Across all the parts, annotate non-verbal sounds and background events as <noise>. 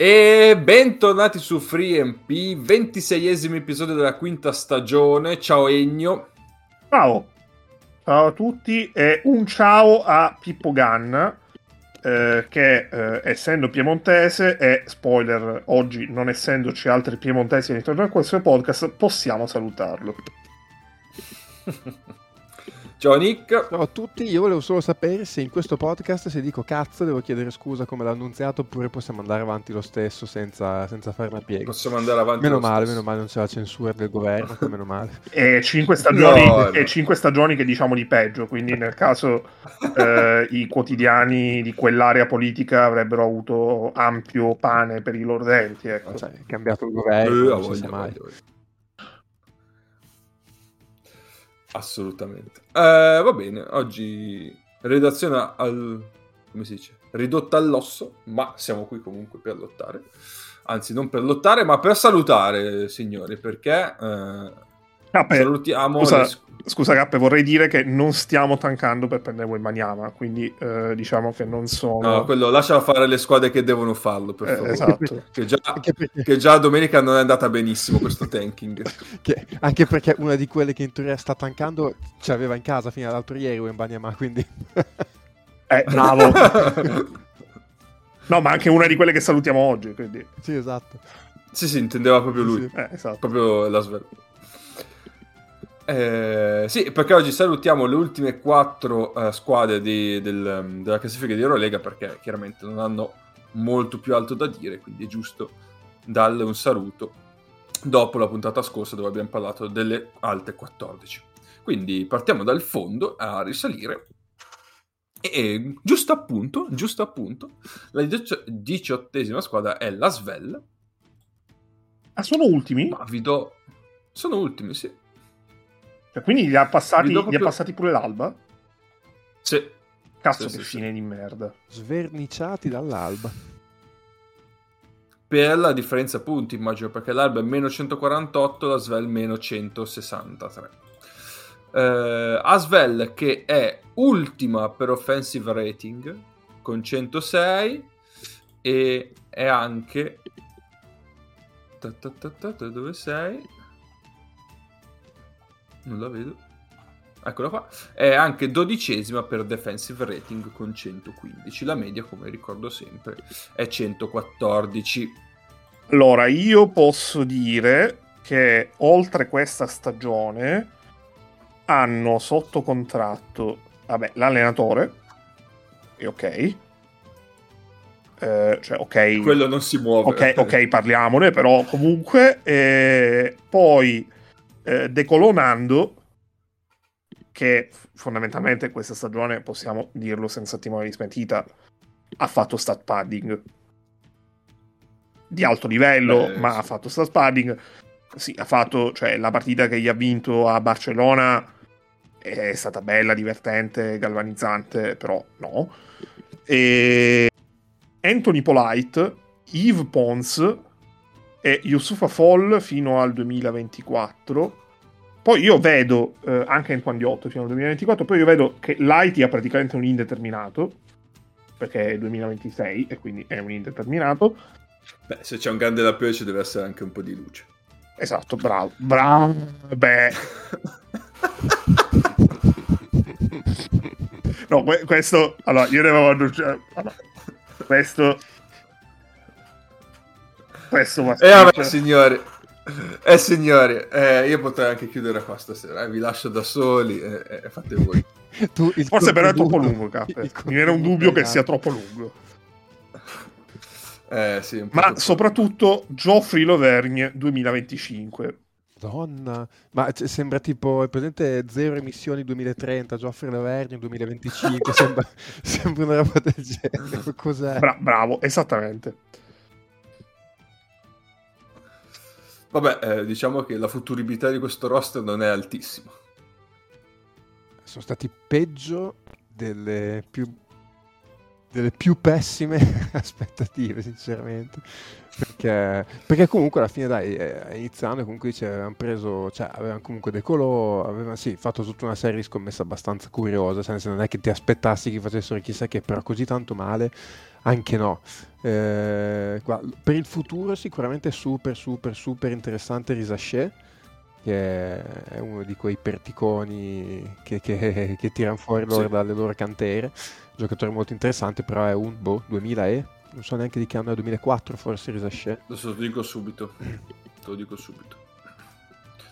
E bentornati su FreeMP, 26esimo episodio della quinta stagione. Ciao Egno. Ciao. Ciao a tutti e un ciao a Pippo Ganna eh, che eh, essendo piemontese e spoiler oggi non essendoci altri piemontesi all'interno di questo podcast possiamo salutarlo. <laughs> Ciao Nick. Ciao a tutti, io volevo solo sapere se in questo podcast se dico cazzo devo chiedere scusa come l'ho annunziato oppure possiamo andare avanti lo stesso senza, senza fare una piega. Possiamo andare avanti Meno male, stesso. meno male, non c'è la censura del governo, meno male. <laughs> E cinque stagioni, no, e cinque stagioni che diciamo di peggio, quindi nel caso eh, i quotidiani di quell'area politica avrebbero avuto ampio pane per i loro denti. Ecco. Cioè, è cambiato il governo, eh, non si sa mai. Voglio. Assolutamente. Eh, va bene, oggi redazione al... come si dice? Ridotta all'osso, ma siamo qui comunque per lottare. Anzi, non per lottare, ma per salutare, signori, perché eh, ah, salutiamo... Scusa, le scusa Gappe, vorrei dire che non stiamo tankando per prendere Wembanyama, quindi eh, diciamo che non sono... No, quello lascia fare le squadre che devono farlo, per eh, favore. esatto. <laughs> Che già, che già domenica non è andata benissimo questo tanking. <laughs> che, anche perché una di quelle che in teoria sta tankando ce l'aveva in casa fino all'altro ieri Wembanyama, quindi... <laughs> eh, bravo! no, ma anche una di quelle che salutiamo oggi, quindi... Sì, esatto. Sì, sì, intendeva proprio lui. Sì, eh, esatto. Proprio la svelta. Eh, sì, perché oggi salutiamo le ultime quattro uh, squadre di, del, della classifica di Eurolega perché chiaramente non hanno molto più altro da dire, quindi è giusto darle un saluto dopo la puntata scorsa dove abbiamo parlato delle alte 14. Quindi partiamo dal fondo a risalire e giusto appunto, giusto appunto, la diciottesima squadra è la Svel. Ah, sono ultimi? Ma vi do... Sono ultimi, sì. Cioè, quindi li ha, passati, proprio... li ha passati pure l'alba? Sì. Cazzo sì, che sì, fine sì. di merda. Sverniciati dall'alba. Per la differenza punti, immagino, perché l'alba è meno 148, la Svel meno 163. Uh, Asvel che è ultima per offensive rating con 106 e è anche dove sei? Non la vedo. Eccola qua. È anche dodicesima per defensive rating con 115. La media, come ricordo sempre, è 114. Allora, io posso dire che oltre questa stagione hanno sotto contratto, vabbè, l'allenatore, e ok. Eh, cioè, ok. Quello non si muove. Ok, ok, parliamone, però comunque. Eh, poi eh, decolonando che fondamentalmente questa stagione, possiamo dirlo senza timore di smentita, ha fatto stat padding di alto livello, Beh, ma sì. ha fatto stat padding. Sì, ha fatto, cioè la partita che gli ha vinto a Barcellona è stata bella, divertente, galvanizzante, però no. E Anthony Polite, Yves Pons e Yusufa Fall fino al 2024. Poi io vedo, eh, anche in Diotto fino al 2024, poi io vedo che l'IT ha praticamente un indeterminato, perché è 2026 e quindi è un indeterminato. Beh, se c'è un grande da più ci deve essere anche un po' di luce. Esatto, bravo, bravo, beh... <laughs> no, questo... Allora, io ne avevo. Allora, questo questo E eh, vabbè, signori. Eh signori, eh, io potrei anche chiudere qua stasera, eh, vi lascio da soli e eh, eh, fate voi. <laughs> tu, Forse però è troppo lungo, Cappe. Mi viene un dubbio che sia troppo lungo. <laughs> Eh, sì, Ma soprattutto Geoffrey Lovergne 2025. Madonna, ma c- sembra tipo, è presente zero emissioni 2030, Geoffrey Lavergne 2025, <laughs> sembra, sembra una roba del genere. Cos'è? Bra- bravo, esattamente. Vabbè, eh, diciamo che la futuribilità di questo roster non è altissima. Sono stati peggio delle più delle più pessime <laughs> aspettative, sinceramente. Perché, perché, comunque alla fine, dai, eh, iniziando, comunque dice, avevano preso, cioè, avevano comunque decolò, avevano sì, fatto tutta una serie di scommesse abbastanza curiose, cioè, non è che ti aspettassi che facessero chissà che, però così tanto male, anche no. Eh, qua, per il futuro sicuramente super, super, super interessante Risachet, che è uno di quei perticoni che, che, <laughs> che tirano fuori loro sì. dalle loro cantere, giocatore molto interessante, però è un, boh, 2000 e non so neanche di che anno è 2004 forse Risascè adesso lo dico subito te lo dico subito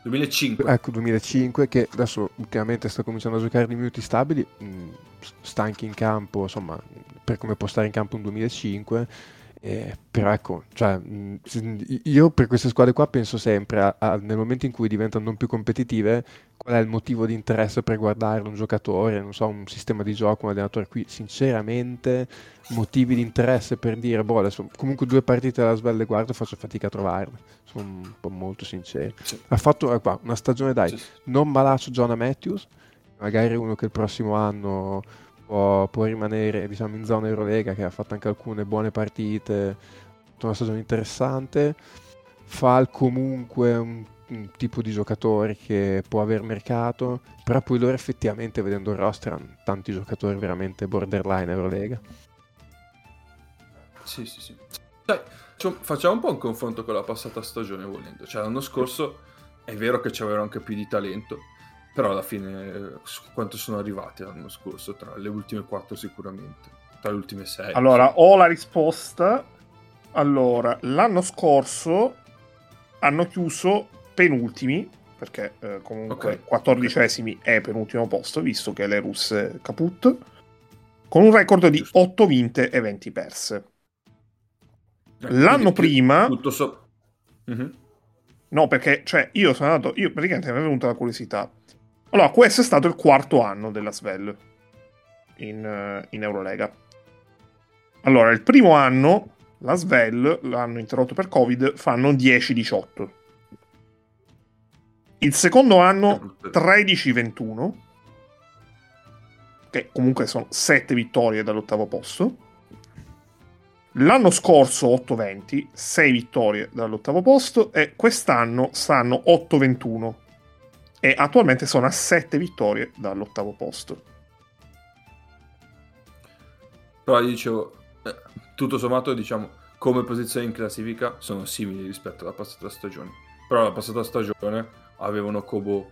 2005 ecco 2005 che adesso ultimamente sta cominciando a giocare di minuti stabili mm, sta anche in campo insomma per come può stare in campo un 2005 eh, però ecco, cioè, io per queste squadre qua penso sempre a, a, nel momento in cui diventano non più competitive, qual è il motivo di interesse per guardare un giocatore, non so, un sistema di gioco, un allenatore qui. Sinceramente, motivi di interesse per dire, boh, adesso comunque due partite alla svelle guardo faccio fatica a trovarle. Sono un po' molto sincero. Sì. Ha fatto eh, qua, una stagione, dai, sì. non malaccio Jonah Matthews, magari uno che il prossimo anno può, può, rimanere diciamo, in zona Eurolega, che ha fatto anche alcune buone partite, una stagione interessante. Fa comunque un, tipo di giocatore che può aver mercato, però poi loro effettivamente vedendo il roster hanno tanti giocatori veramente borderline Eurolega. Sì, sì, sì. Dai, facciamo un po' un confronto con la passata stagione volendo. Cioè l'anno scorso è vero che c'avevano anche più di talento, però alla fine quanto sono arrivati l'anno scorso? Tra le ultime quattro sicuramente, tra le ultime sei. Allora, ho la risposta. Allora, l'anno scorso hanno chiuso penultimi, perché eh, comunque quattordicesimi okay. è penultimo posto, visto che le russe caput, con un record di Giusto. 8 vinte e 20 perse. Eh, L'anno prima... Tutto so... Mm-hmm. No, perché cioè, io sono andato, io praticamente mi è venuta la curiosità. Allora, questo è stato il quarto anno della Svel in, uh, in Eurolega. Allora, il primo anno, la Svel, l'hanno interrotto per Covid, fanno 10-18. Il secondo anno 13-21, che comunque sono 7 vittorie dall'ottavo posto. L'anno scorso 8-20, 6 vittorie dall'ottavo posto e quest'anno stanno 8-21 e attualmente sono a 7 vittorie dall'ottavo posto. Però dicevo, eh, tutto sommato diciamo come posizione in classifica sono simili rispetto alla passata stagione. Però la passata stagione avevano Kobo,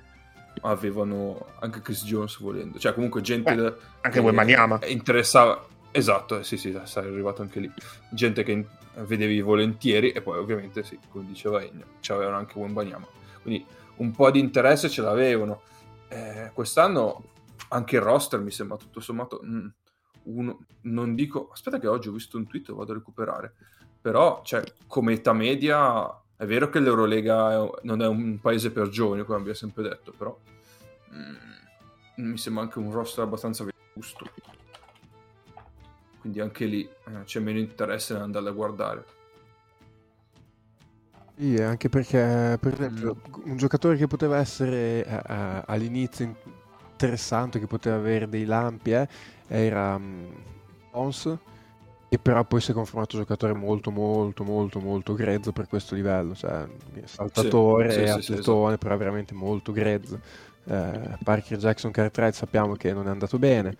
avevano anche Chris Jones volendo, cioè comunque gente Beh, anche Wemanyama interessava Esatto, sì, sì, sei arrivato anche lì. Gente che vedevi volentieri e poi ovviamente, sì, come diceva Ennio, c'avevano anche Wembanyama. Quindi un po' di interesse ce l'avevano. Eh, quest'anno anche il roster mi sembra tutto sommato mm, uno, non dico, aspetta che oggi ho visto un tweet, lo vado a recuperare, però cioè, come età media è vero che l'Eurolega non è un paese per giovani, come abbiamo sempre detto, però mm, mi sembra anche un roster abbastanza vetusto. Quindi anche lì eh, c'è meno interesse nell'andarla a guardare. Sì, anche perché, per esempio, mm. un giocatore che poteva essere uh, uh, all'inizio interessante, che poteva avere dei lampi, eh, era um, Pons, che però poi si è confermato giocatore molto, molto, molto, molto grezzo per questo livello. Cioè, saltatore, sì, sì, atletone, sì, esatto. però veramente molto grezzo. Uh, Parker Jackson Cartwright sappiamo che non è andato bene.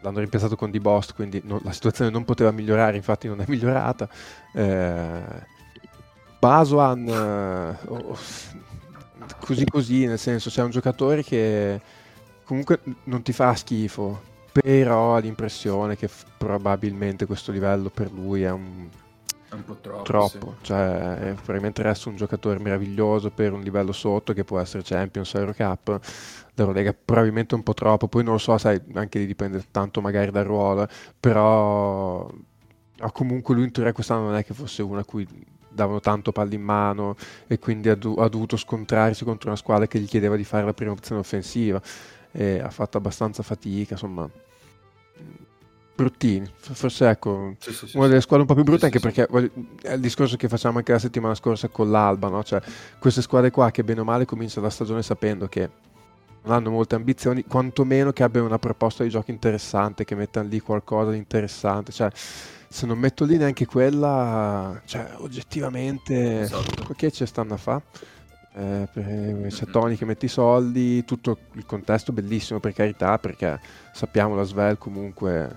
L'hanno rimpiazzato con D-Bost, quindi no, la situazione non poteva migliorare, infatti non è migliorata. Eh, Basuan uh, oh, così così, nel senso c'è un giocatore che comunque non ti fa schifo, però ho l'impressione che f- probabilmente questo livello per lui è un, è un po' troppo. troppo. Sì. Cioè, probabilmente resta un giocatore meraviglioso per un livello sotto che può essere Champions, Eurocup. L'Eurolega probabilmente un po' troppo, poi non lo so, sai, anche lì dipende tanto magari dal ruolo, però comunque lui in teoria quest'anno non è che fosse uno a cui davano tanto palli in mano e quindi ha, do- ha, dovuto scontrarsi contro una squadra che gli chiedeva di fare la prima opzione offensiva e ha fatto abbastanza fatica, insomma bruttini, forse ecco sì, sì, sì, una delle squadre un po' più brutte anche perché è il discorso che facciamo anche la settimana scorsa con l'Alba, no? cioè queste squadre qua che bene o male cominciano la stagione sapendo che non hanno molte ambizioni, quantomeno che abbiano una proposta di gioco interessante, che mettano lì qualcosa di interessante. Cioè, se non metto lì neanche quella, cioè, oggettivamente, esatto. che ci stanno a fare? Eh, Tony che mette i soldi, tutto il contesto bellissimo per carità, perché sappiamo la Svel comunque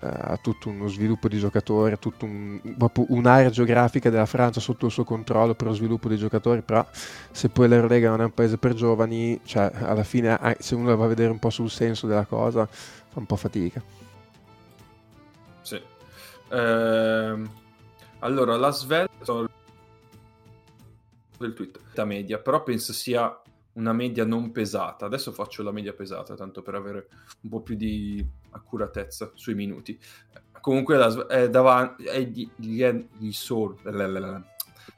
eh, ha tutto uno sviluppo di giocatori, ha tutta un, un'area geografica della Francia sotto il suo controllo per lo sviluppo dei giocatori, però se poi l'Eurolega non è un paese per giovani, cioè alla fine se uno va a vedere un po' sul senso della cosa, fa un po' fatica. Sì. Ehm, allora, la Svel del tweet, la media, però penso sia una media non pesata. Adesso faccio la media pesata, tanto per avere un po' più di accuratezza sui minuti. Comunque la, è davanti, è gli, gli, gli sono,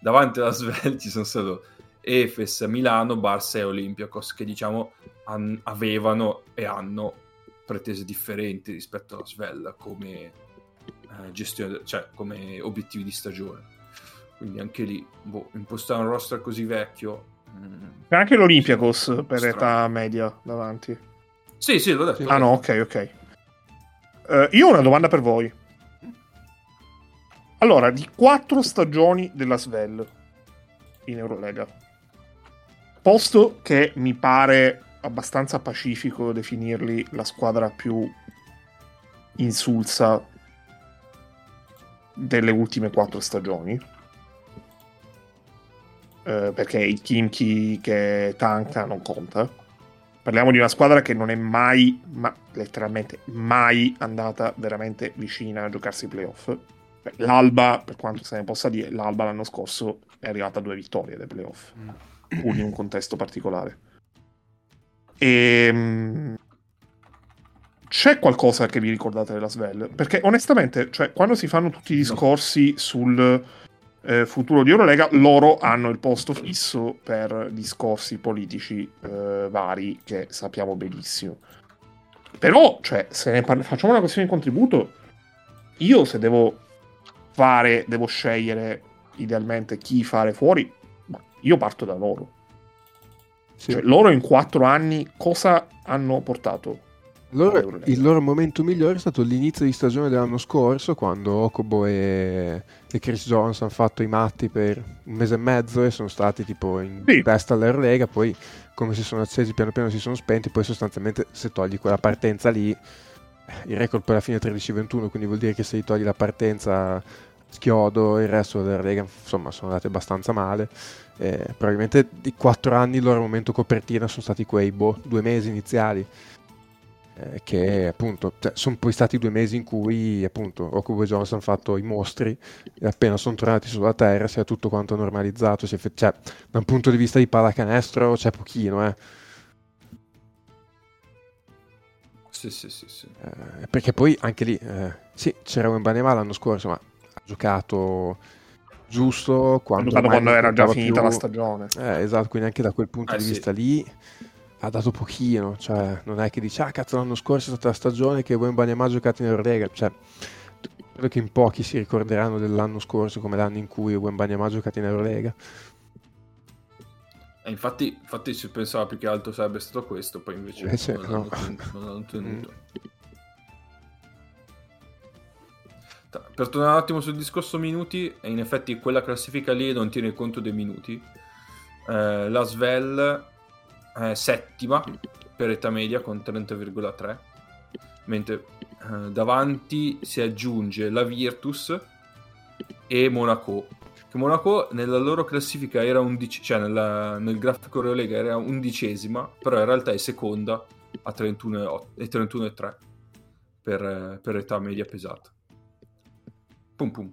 davanti alla Svel ci sono stato Efes, Milano, Barça e Olympiacos che diciamo han, avevano e hanno pretese differenti rispetto alla Svel come eh, gestione, cioè come obiettivi di stagione. Quindi anche lì, boh, impostare un roster così vecchio c'è anche l'Olympiacos per Strano. età media davanti. Sì, sì, l'ho detto. Ah no, ok, ok. Uh, io ho una domanda per voi. Allora, di quattro stagioni della Svel in Eurolega, posto che mi pare abbastanza pacifico definirli la squadra più insulsa delle ultime quattro stagioni, eh, perché il Kimchi che tanca non conta. Parliamo di una squadra che non è mai, ma letteralmente mai andata veramente vicina a giocarsi i playoff. L'Alba, per quanto se ne possa dire, l'Alba l'anno scorso è arrivata a due vittorie dai playoff, mm. pur in un contesto particolare. E ehm, c'è qualcosa che vi ricordate della Svel? Perché onestamente, cioè, quando si fanno tutti i discorsi sul eh, futuro di Eurolega, loro hanno il posto fisso per discorsi politici eh, vari che sappiamo benissimo. Però, cioè, se parla, facciamo una questione di contributo, io se devo fare, devo scegliere idealmente chi fare fuori, io parto da loro. Sì. Cioè, loro in quattro anni cosa hanno portato? Loro, il loro momento migliore è stato l'inizio di stagione dell'anno scorso quando Okobo e, e Chris Jones hanno fatto i matti per un mese e mezzo e sono stati tipo in sì. testa all'Eurolega poi come si sono accesi piano piano si sono spenti poi sostanzialmente se togli quella partenza lì il record poi alla fine è 13-21 quindi vuol dire che se gli togli la partenza schiodo il resto dell'Eurolega insomma sono andate abbastanza male. Eh, probabilmente di quattro anni il loro momento copertina sono stati quei boh, due mesi iniziali eh, che appunto cioè, sono poi stati due mesi in cui appunto Okubo e Jones hanno fatto i mostri e appena sono tornati sulla terra si è tutto quanto normalizzato cioè, cioè da un punto di vista di pallacanestro c'è pochino eh. sì sì sì, sì. Eh, perché poi anche lì eh, sì c'era un Banema l'anno scorso ma ha giocato giusto quando, quando era già finita più... la stagione eh, esatto quindi anche da quel punto ah, di sì. vista lì ha dato pochino, cioè non è che dice ah cazzo l'anno scorso è stata la stagione che Wembanyama ha giocato in Eurolega, cioè credo che in pochi si ricorderanno dell'anno scorso come l'anno in cui Wembanyama ha giocato in Eurolega. E infatti, infatti si pensava più che altro sarebbe stato questo, poi invece eh sì, non, no. non l'hanno tenuto. Mm. Per tornare un attimo sul discorso minuti, in effetti quella classifica lì non tiene conto dei minuti. Eh, la Svel eh, settima per età media con 30,3 mentre eh, davanti si aggiunge la Virtus e Monaco. Che Monaco nella loro classifica era undici, cioè nella, nel grafico Eurolega era undicesima però in realtà è seconda a 31,3 e 31 per, per età media pesata. Pum pum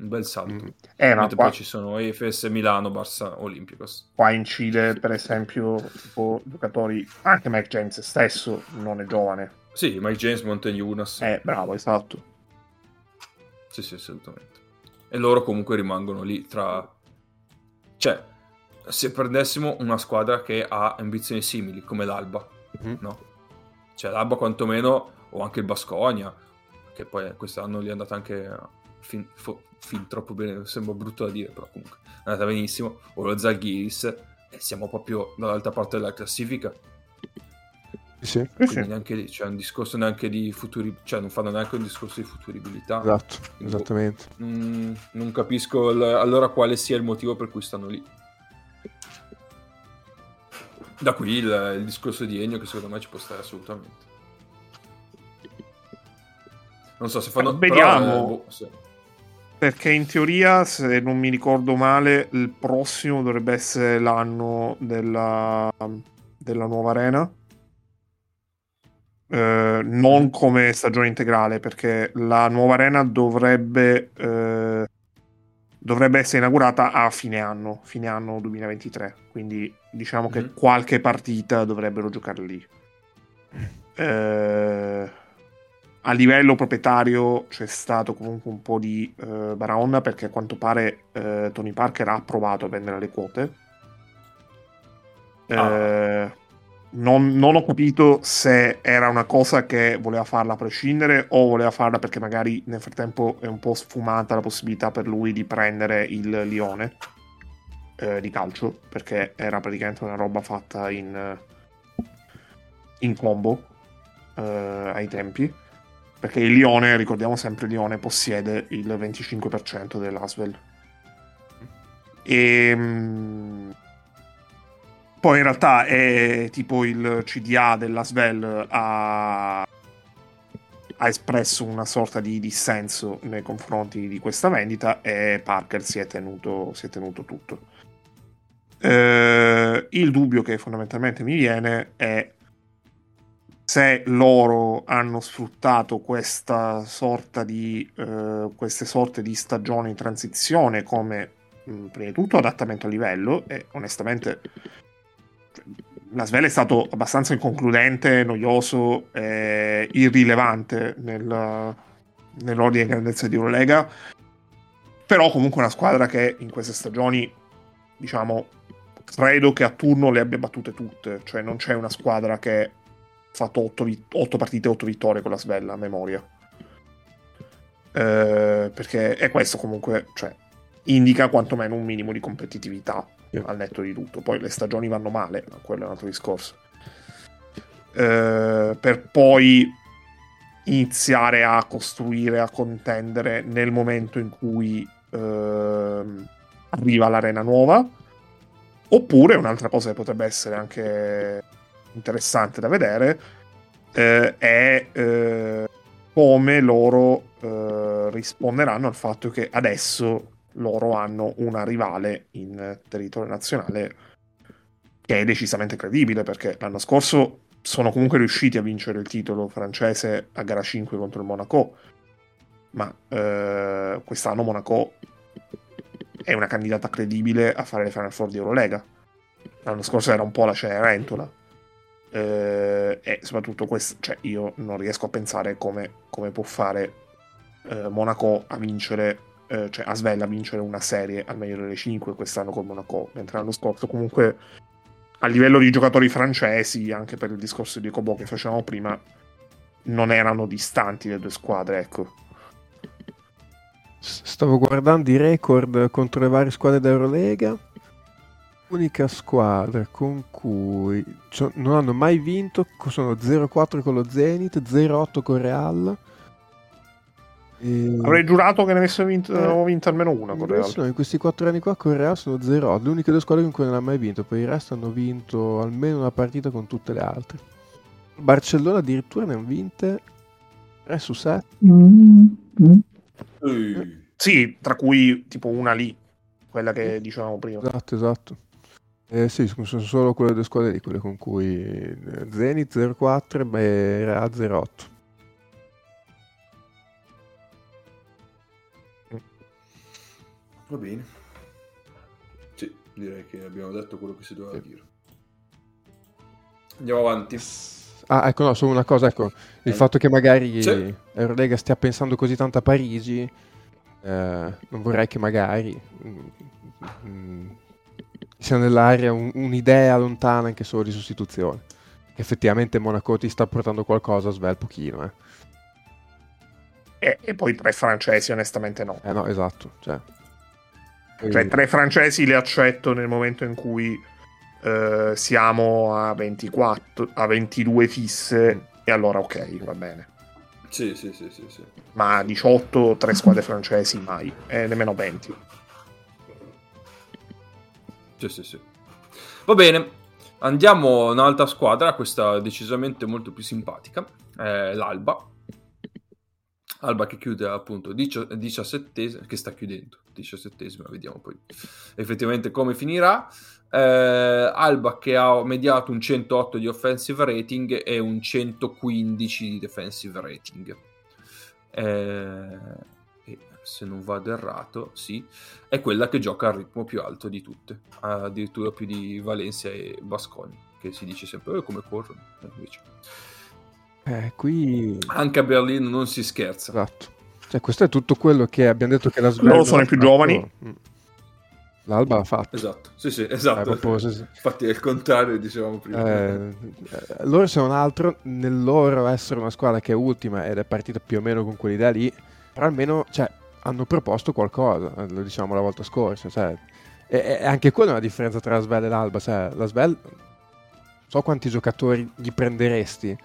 un bel salto. Mm. Eh, ma qua... poi ci sono EFS, Milano, Barça, Olympiacos. Qua in Cile, per esempio, tipo giocatori, anche Mike James stesso non è giovane. Sì, Mike James, Montegnunas. Eh, bravo, esatto. Sì, sì, assolutamente. E loro comunque rimangono lì tra... Cioè, se prendessimo una squadra che ha ambizioni simili, come l'Alba, mm-hmm. no? Cioè, l'Alba quantomeno, o anche il Basconia, che poi quest'anno gli è andata anche fin, fo, fin troppo bene, sembra brutto da dire, però comunque è andata benissimo, o lo Zalgiris, e siamo proprio dall'altra parte della classifica. Sì. Quindi sì. neanche lì c'è un discorso neanche di futuri, cioè non fanno neanche un discorso di futuribilità. Esatto, Quindi, esattamente. mm, non capisco l- allora quale sia il motivo per cui stanno lì. Da qui il, il discorso di Ennio che secondo me ci può stare assolutamente. Non so se fanno... Vediamo. però, eh, boh, sì. Perché in teoria, se non mi ricordo male, il prossimo dovrebbe essere l'anno della, della nuova arena. Eh, non come stagione integrale, perché la nuova arena dovrebbe, eh, dovrebbe essere inaugurata a fine anno, fine anno 2023. Quindi diciamo che Mhm. qualche partita dovrebbero giocare lì. Eh, a livello proprietario c'è stato comunque un po' di eh, baraonda perché a quanto pare eh, Tony Parker ha provato a vendere le quote. Eh, non, non ho capito se era una cosa che voleva farla a prescindere o voleva farla perché magari nel frattempo è un po' sfumata la possibilità per lui di prendere il Lione eh, di calcio perché era praticamente una roba fatta in, in combo eh, ai tempi perché il Lione, ricordiamo sempre, Lione possiede il 25% dell'Asvel. E poi in realtà è tipo il CDA dell'Asvel ha, ha espresso una sorta di dissenso nei confronti di questa vendita e Parker si è tenuto, si è tenuto tutto. Eh, il dubbio che fondamentalmente mi viene è se loro hanno sfruttato questa sorta di eh, queste sorte di stagioni in transizione come mh, prima di tutto adattamento a livello e onestamente cioè, la Svel è stato abbastanza inconcludente, noioso e irrilevante nel, nell'ordine di grandezza di Eurolega. Però comunque una squadra che in queste stagioni diciamo credo che a turno le abbia battute tutte. Cioè non c'è una squadra che fatto 8, vit- 8 partite e 8 vittorie con la Svella a memoria. Eh, perché è questo comunque, cioè, indica quantomeno un minimo di competitività Sì. al netto di tutto. Poi le stagioni vanno male, ma quello è un altro discorso. Eh, per poi iniziare a costruire, a contendere nel momento in cui ehm, arriva l'arena nuova. Oppure un'altra cosa che potrebbe essere anche interessante da vedere eh, è eh, come loro eh, risponderanno al fatto che adesso loro hanno una rivale in territorio nazionale che è decisamente credibile perché l'anno scorso sono comunque riusciti a vincere il titolo francese a gara 5 contro il Monaco ma eh, quest'anno Monaco è una candidata credibile a fare le Final Four di Eurolega. L'anno scorso era un po' la Cenerentola eh, e soprattutto questo, cioè io non riesco a pensare come, come può fare eh, Monaco a vincere, eh, cioè a Svella a vincere una serie al meglio delle 5 quest'anno con Monaco, mentre l'anno scorso comunque a livello di giocatori francesi, anche per il discorso di Kobo che facevamo prima, non erano distanti le due squadre, ecco. Stavo guardando i record contro le varie squadre d'Eurolega. L'unica squadra con cui cioè, non hanno mai vinto sono 0-4 con lo Zenit, 0-8 con Real. E... Avrei giurato che ne avessero vinto, Eh, avevo vinto almeno una con Real. no, in questi 4 anni qua con Real sono 0-8. Le uniche due squadre con cui non ha mai vinto, poi il resto hanno vinto almeno una partita con tutte le altre. Barcellona addirittura ne hanno vinte 3 su 7. Ehi. Sì, tra cui tipo una lì, quella che dicevamo prima. Esatto, esatto. Eh, sì, sono solo quelle due squadre lì, quelle con cui eh, Zenit 0-4 e Real 0-8. Va bene. Sì, direi che abbiamo detto quello che si doveva Sì. dire. Andiamo avanti. Ah, ecco, no, solo una cosa, ecco, il Eh. fatto che magari Sì. Eurolega stia pensando così tanto a Parigi, eh, non vorrei che magari mm, mm, sia nell'aria un- un'idea lontana anche solo di sostituzione. Che effettivamente Monaco ti sta portando qualcosa, svel pochino, eh. E, e poi tre francesi, onestamente no. Eh no, esatto, cioè... Cioè, tre francesi li accetto nel momento in cui eh, siamo a 24, a 22 fisse, mm. e allora ok, va bene. Sì, sì, sì, sì, sì. Ma 18, tre squadre francesi mai, e nemmeno 20. Sì, sì, sì. Va bene, andiamo a un'altra squadra, questa decisamente molto più simpatica, eh, l'Alba. Alba che chiude appunto 17 che sta chiudendo 17 vediamo poi effettivamente come finirà. Eh, Alba che ha mediato un 108 di offensive rating e un 115 di defensive rating. Eh, se non vado errato, sì, è quella che gioca al ritmo più alto di tutte, addirittura più di Valencia e Basconi, che si dice sempre oh, come corrono, invece. Eh, qui... Anche a Berlino non si scherza. Esatto. Cioè, questo è tutto quello che abbiamo detto che la Svezia... Loro sono i più fatto. giovani. Mm. L'Alba ha fatto. Esatto, sì, sì, esatto. Eh, proprio, sì, sì. Infatti è il contrario, dicevamo prima. Eh, eh, loro sono un altro, nel loro essere una squadra che è ultima ed è partita più o meno con quell'idea lì, però almeno cioè, hanno proposto qualcosa, eh, lo diciamo la volta scorsa. Cioè, e, e anche quella è una differenza tra la Svel e l'Alba. Cioè, la Svel, so quanti giocatori gli prenderesti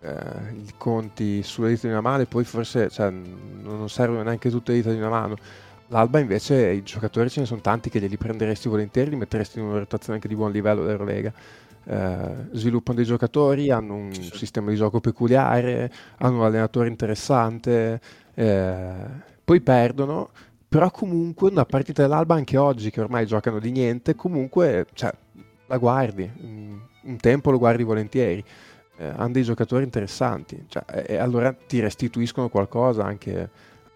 eh, i conti sulle dita di una mano e poi forse cioè, non servono neanche tutte le dita di una mano. L'Alba invece i giocatori ce ne sono tanti che glieli prenderesti volentieri, li metteresti in una rotazione anche di buon livello dell'Eurolega. Eh, sviluppano dei giocatori, hanno un sì. sistema di gioco peculiare, hanno un allenatore interessante, eh, poi perdono, però comunque una partita dell'Alba anche oggi che ormai giocano di niente, comunque cioè, la guardi, un tempo lo guardi volentieri. Eh, hanno dei giocatori interessanti, cioè, e, allora ti restituiscono qualcosa anche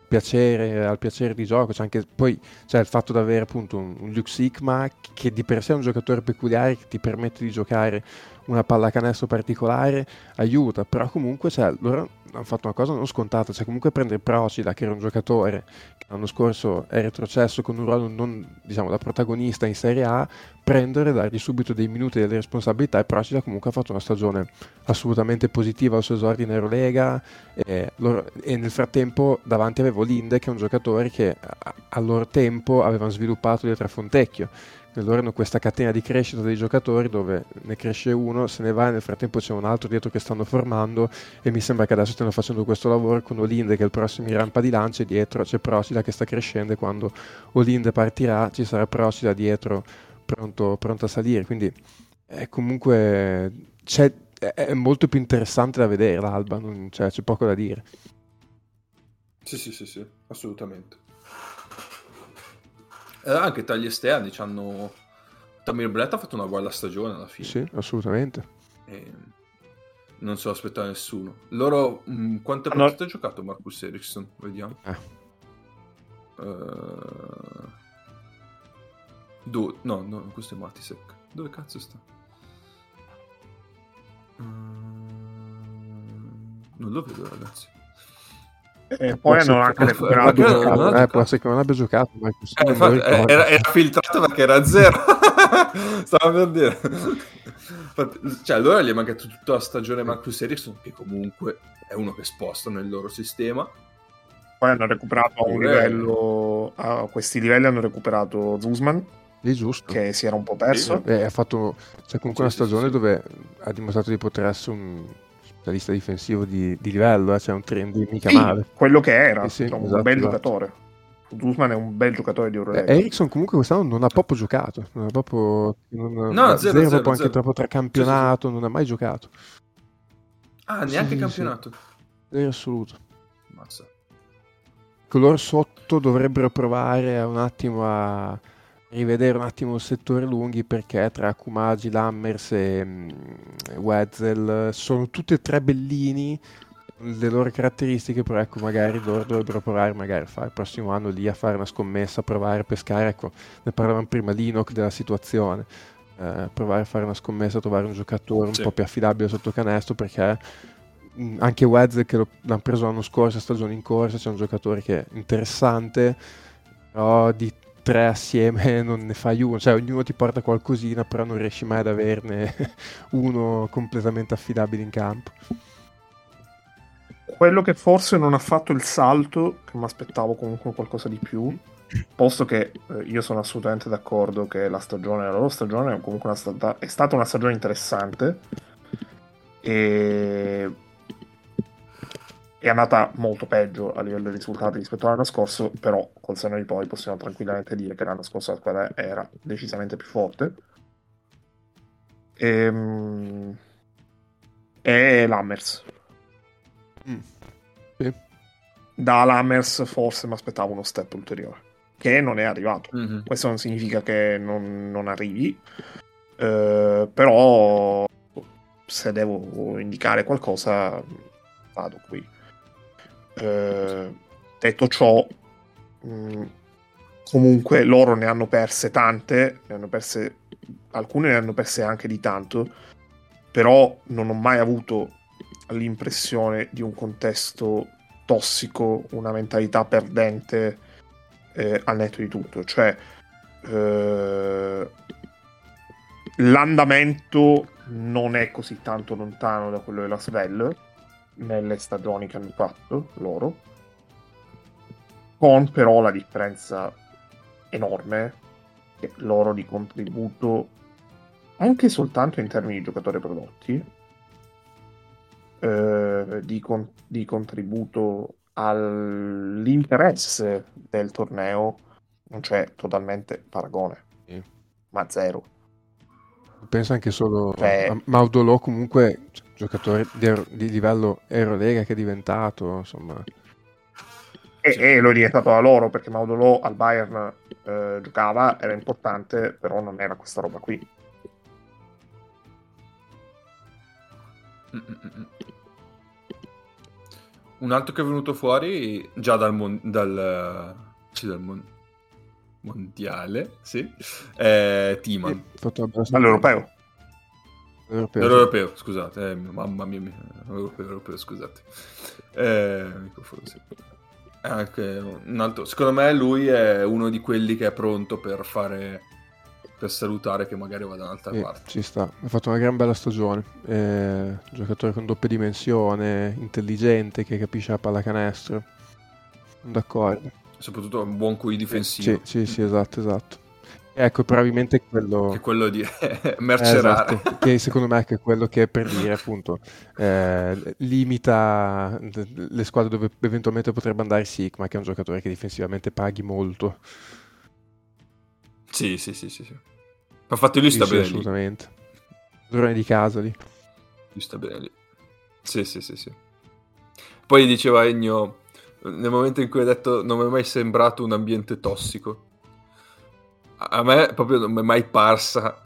piacere, al piacere di gioco, c'è anche poi c'è il fatto di avere appunto un, un Luke Sigma che di per sé è un giocatore peculiare che ti permette di giocare una pallacanestro particolare, aiuta, però comunque cioè, loro hanno fatto una cosa non scontata, cioè comunque prendere Procida che era un giocatore che l'anno scorso è retrocesso con un ruolo non diciamo da protagonista in Serie A, prendere, dargli subito dei minuti delle responsabilità e Procida comunque ha fatto una stagione assolutamente positiva al suo esordio in Eurolega e, loro, e nel frattempo davanti avevo Linde che è un giocatore che al loro tempo avevano sviluppato dietro a Fontecchio loro hanno questa catena di crescita dei giocatori dove ne cresce uno, se ne va e nel frattempo c'è un altro dietro che stanno formando e mi sembra che adesso stiano facendo questo lavoro con Olinde che è il prossimo in rampa di lancio e dietro c'è Procida che sta crescendo e quando Olinde partirà ci sarà Procida dietro pronto, pronto a salire. Quindi è comunque è molto più interessante da vedere l'Alba non, cioè, c'è poco da dire. Sì sì sì sì assolutamente eh, anche tra gli esterni hanno... Tamir Brett ha fatto una buona stagione alla fine. Sì, assolutamente. E non se lo aspettava nessuno. Loro, mh, mm, quante allora... partite ha giocato Marcus Ericsson? Vediamo. Eh. Uh... Do... No, no, questo è Matisek. Dove cazzo sta? Uh... Non lo vedo, ragazzi. E poi hanno anche recuperato. Giocato, eh, può essere che non abbia giocato. Ma eh, infatti, era, era, filtrato perché era zero. <laughs> Stavo per dire. cioè, allora gli è mancato tutta la stagione Marcus Ericsson, che comunque è uno che sposta nel loro sistema. Poi hanno recuperato a un livello. A questi livelli hanno recuperato Zuzman. Lì giusto. Che si era un po' perso. Sì, ha fatto cioè, comunque sì, una stagione sì, dove ha dimostrato di poter essere un lista difensivo di, di livello, eh? c'è un trend mica sì, male. Quello che era, sì, sì, un esatto, bel esatto. giocatore. Guzman è un bel giocatore di Eurolega. Eh, Ericsson comunque quest'anno non ha proprio giocato, non ha proprio non, no, zero, zero, zero, anche troppo tra campionato, non ha mai giocato. Ah, neanche campionato. In assoluto. Mazza. Coloro sotto dovrebbero provare un attimo a rivedere un attimo il settore lunghi perché tra Akumagi, Lammers e um, Wetzel sono tutti e tre bellini le loro caratteristiche però ecco magari loro dovrebbero provare magari a fare il prossimo anno lì a fare una scommessa provare a pescare ecco ne parlavamo prima l'Inoc della situazione eh, provare a fare una scommessa trovare un giocatore un sì. po' più affidabile sotto canestro perché mh, anche Wetzel che l'hanno preso l'anno scorso stagione in corsa c'è un giocatore che è interessante però di tre assieme <laughs> non ne fai uno, cioè ognuno ti porta qualcosina, però non riesci mai ad averne <laughs> uno completamente affidabile in campo. Quello che forse non ha fatto il salto, che mi aspettavo comunque qualcosa di più, posto che eh, io sono assolutamente d'accordo che la stagione, la loro stagione è stata, è stata una stagione interessante e è andata molto peggio a livello di risultati rispetto all'anno scorso, però col seno di poi possiamo tranquillamente dire che l'anno scorso la squadra era decisamente più forte. Ehm... E l'Hammers. Mm. Sì. Da Lammers forse mi aspettavo uno step ulteriore, che non è arrivato. Mm-hmm. Questo non significa che non, non arrivi, eh, però se devo indicare qualcosa vado qui. Eh, detto ciò, mh, mm, comunque loro ne hanno perse tante, ne hanno perse, alcune ne hanno perse anche di tanto, però non ho mai avuto l'impressione di un contesto tossico, una mentalità perdente eh, al netto di tutto. Cioè, eh, l'andamento non è così tanto lontano da quello della Svel nelle stagioni che hanno fatto loro, con però la differenza enorme che loro di contributo anche soltanto in termini di giocatori prodotti eh, di, con- di, contributo all'interesse del torneo non c'è totalmente paragone, sì. ma zero. Penso anche solo cioè... a Maudolò comunque giocatore di, di livello Eurolega che è diventato, insomma. E, e lo è diventato da loro perché Maudolò al Bayern eh, giocava, era importante, però non era questa roba qui. Mm-mm. Un altro che è venuto fuori già dal, mon- dal, sì, dal mon- mondiale, sì, è Timan. All'europeo. Europeo, europeo scusate, eh, mamma mia, europeo, europeo scusate. Eh, sì. Anche un altro, secondo me lui è uno di quelli che è pronto per fare per salutare che magari va da un'altra sì, parte. Ci sta, ha fatto una gran bella stagione. Eh, giocatore con doppia dimensione, intelligente, che capisce la pallacanestro. D'accordo. Soprattutto un buon QI difensivo. Sì, sì, sì, esatto, esatto. Ecco, probabilmente quello... Che quello di <laughs> mercerare. Esatto, che secondo me è quello che per dire <laughs> appunto eh, limita le squadre dove eventualmente potrebbe andare Sigma, che è un giocatore che difensivamente paghi molto. Sì, sì, sì, sì. sì. Ma infatti lui sta sì, bene assolutamente. Padrone di casa lì. Lui sta bene lì. Sì, sì, sì, sì. Poi diceva Ennio, nel momento in cui ha detto non mi è mai sembrato un ambiente tossico. A me proprio non mi è mai parsa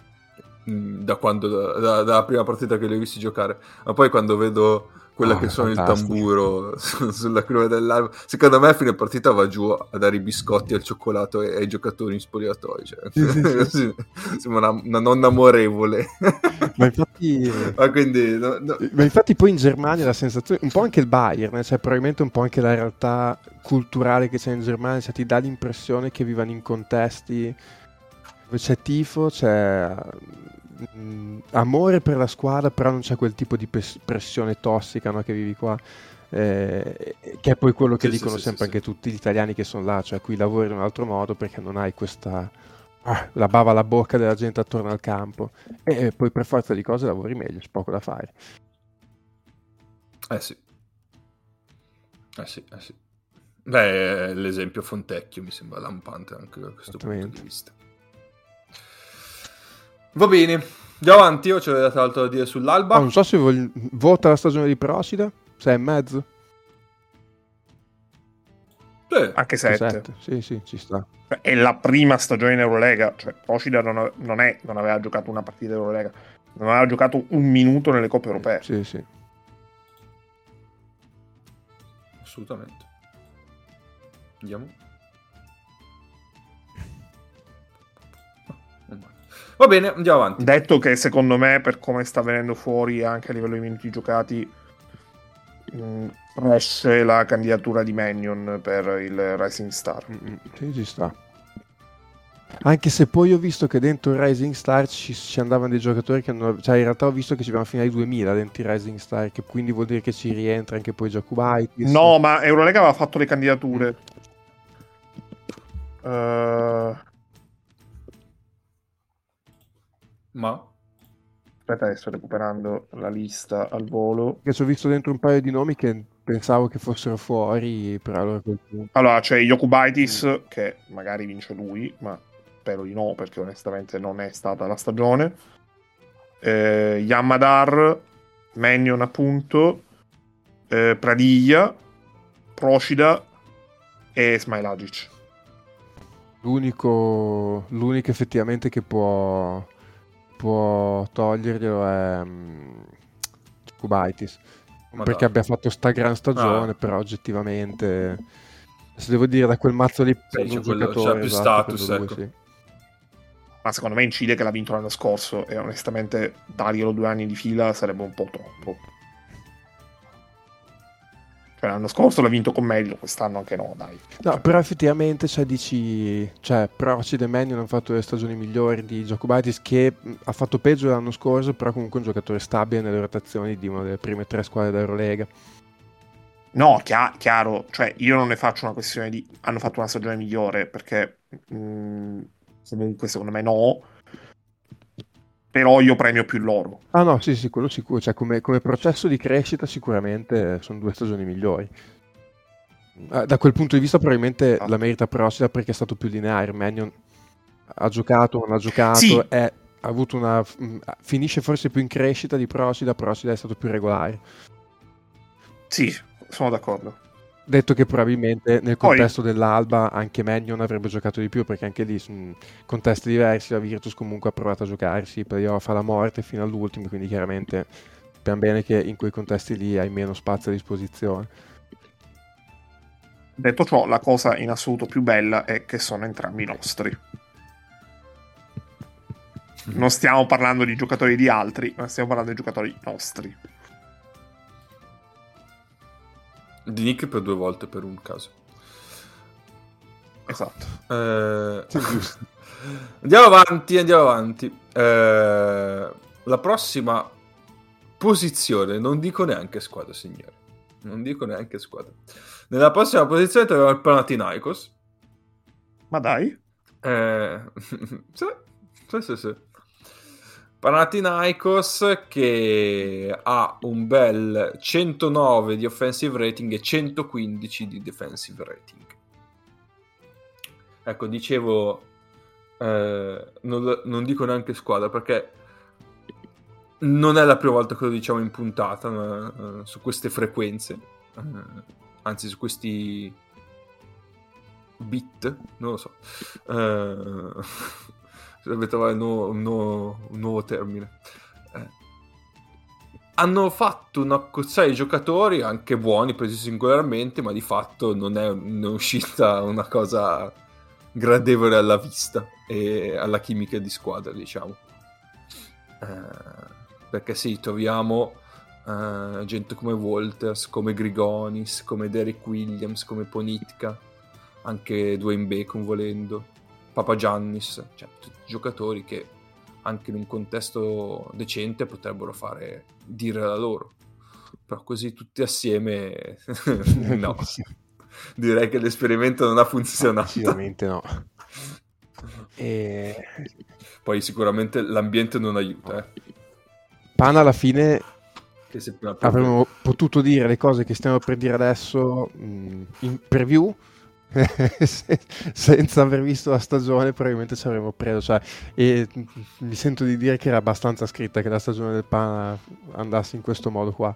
mm, da quando, da, dalla prima partita che li ho visti giocare. Ma poi quando vedo quella oh, che suona il tamburo sulla curva dell'alba. Secondo me a fine partita va giù a dare i biscotti al cioccolato ai, ai giocatori in spogliatoio. Cioè. Sì, <laughs> sì, Sembra una, una, nonna amorevole. Ma infatti, <laughs> Ma, quindi, no, no. Ma infatti poi in Germania la sensazione, un po' anche il Bayern, cioè probabilmente un po' anche la realtà culturale che c'è in Germania, cioè ti dà l'impressione che vivano in contesti dove c'è tifo, c'è mh, mm, amore per la squadra, però non c'è quel tipo di pres- pressione tossica no, che vivi qua. Eh, che è poi quello che sì, dicono sì, sempre sì, anche tutti gli italiani che sono là, cioè qui lavori in un altro modo perché non hai questa ah, la bava alla bocca della gente attorno al campo e poi per forza di cose lavori meglio, c'è poco da fare. Eh sì. Eh sì, eh sì. Beh, l'esempio Fontecchio mi sembra lampante anche da questo punto di vista. Va bene, andiamo avanti, o c'è altro da dire sull'Alba? Oh, non so se voglio... vota la stagione di Procida, 6 e mezzo. Sì. Anche 7. Sì, sì, ci sta. È la prima stagione in Eurolega, cioè Procida non, non, è, non aveva giocato una partita in Eurolega, non aveva giocato un minuto nelle coppe europee. Sì, sì. Assolutamente. Andiamo. Va bene, andiamo avanti. Detto che secondo me, per come sta venendo fuori anche a livello di minuti giocati, mh, cresce la candidatura di Mannion per il Rising Star. Mm-hmm. Sì, ci sta. Anche se poi ho visto che dentro il Rising Star ci, ci andavano dei giocatori che hanno. Cioè, in realtà ho visto che ci abbiamo finire ai 2000 dentro il Rising Star, che quindi vuol dire che ci rientra anche poi Jakubaitis. No, ma Eurolega aveva fatto le candidature. Uh... Ma? Aspetta, sto recuperando la lista al volo. Che ci ho visto dentro un paio di nomi che pensavo che fossero fuori, però allora Allora, c'è Yokubaitis, mm. che magari vince lui, ma spero di no, perché onestamente non è stata la stagione. Eh, Yamadar, Mannion appunto, eh, Pradiglia, Procida e Smilagic. L'unico, l'unico effettivamente che può può toglierglielo è um, Kubaitis perché abbia fatto sta gran stagione ah. però oggettivamente se devo dire da quel mazzo lì sì, c'è, quello, c'è più esatto, status ecco. sì. ma secondo me incide che l'ha vinto l'anno scorso e onestamente darglielo due anni di fila sarebbe un po' troppo cioè, l'anno scorso l'ha vinto con merito, quest'anno anche no, dai. No, però effettivamente, cioè, dici... Cioè, Procid e Mannion hanno fatto le stagioni migliori di Giacobaitis, che ha fatto peggio l'anno scorso, però comunque un giocatore stabile nelle rotazioni di una delle prime tre squadre d'Eurolega. No, chiaro, chiaro, cioè io non ne faccio una questione di hanno fatto una stagione migliore perché mh, mm, comunque secondo me no, però io premio più loro. Ah no, sì, sì, quello sicuro, cioè come, come processo di crescita sicuramente sono due stagioni migliori. Ah, da quel punto di vista probabilmente ah. la merita Procida perché è stato più lineare, Mannion ha giocato, non ha giocato, sì. è, ha avuto una, mm, finisce forse più in crescita di Procida, Procida è stato più regolare. Sì, sono d'accordo. Detto che probabilmente nel contesto Poi... dell'Alba anche Mannion avrebbe giocato di più perché anche lì in contesti diversi la Virtus comunque ha provato a giocarsi playoff alla morte fino all'ultimo quindi chiaramente sappiamo bene che in quei contesti lì hai meno spazio a disposizione. Detto ciò, la cosa in assoluto più bella è che sono entrambi nostri. Non stiamo parlando di giocatori di altri, ma stiamo parlando di giocatori nostri. Di Nick per due volte per un caso. Esatto. Eh... <laughs> andiamo avanti, andiamo avanti. Eh... La prossima posizione, non dico neanche squadra, signori. Non dico neanche squadra. Nella prossima posizione troviamo il Panathinaikos. Ma dai. Eh... <laughs> sì, sì, sì, sì. Panathinaikos che ha un bel 109 di offensive rating e 115 di defensive rating. Ecco, dicevo, eh, non, non, dico neanche squadra perché non è la prima volta che lo diciamo in puntata uh, su queste frequenze, uh, anzi su questi bit, non lo so. Uh, dovrebbe trovare un nuovo, un nuovo, un nuovo termine. Eh. Hanno fatto una cozzaglia di giocatori anche buoni, presi singolarmente, ma di fatto non è, uscita una cosa gradevole alla vista e alla chimica di squadra, diciamo. Eh, perché sì, troviamo eh, gente come Walters, come Grigonis, come Derek Williams, come Ponitka, anche Dwayne Bacon volendo Papa Giannis, cioè tutti giocatori che anche in un contesto decente potrebbero fare dire la loro. Però così tutti assieme <laughs> no. Direi che l'esperimento non ha funzionato. Sicuramente no. E... Poi sicuramente l'ambiente non aiuta. Eh. Pana alla fine avremmo potuto dire le cose che stiamo per dire adesso mm, in preview <laughs> senza aver visto la stagione probabilmente ci avremmo preso cioè, e mi sento di dire che era abbastanza scritta che la stagione del Pana andasse in questo modo qua.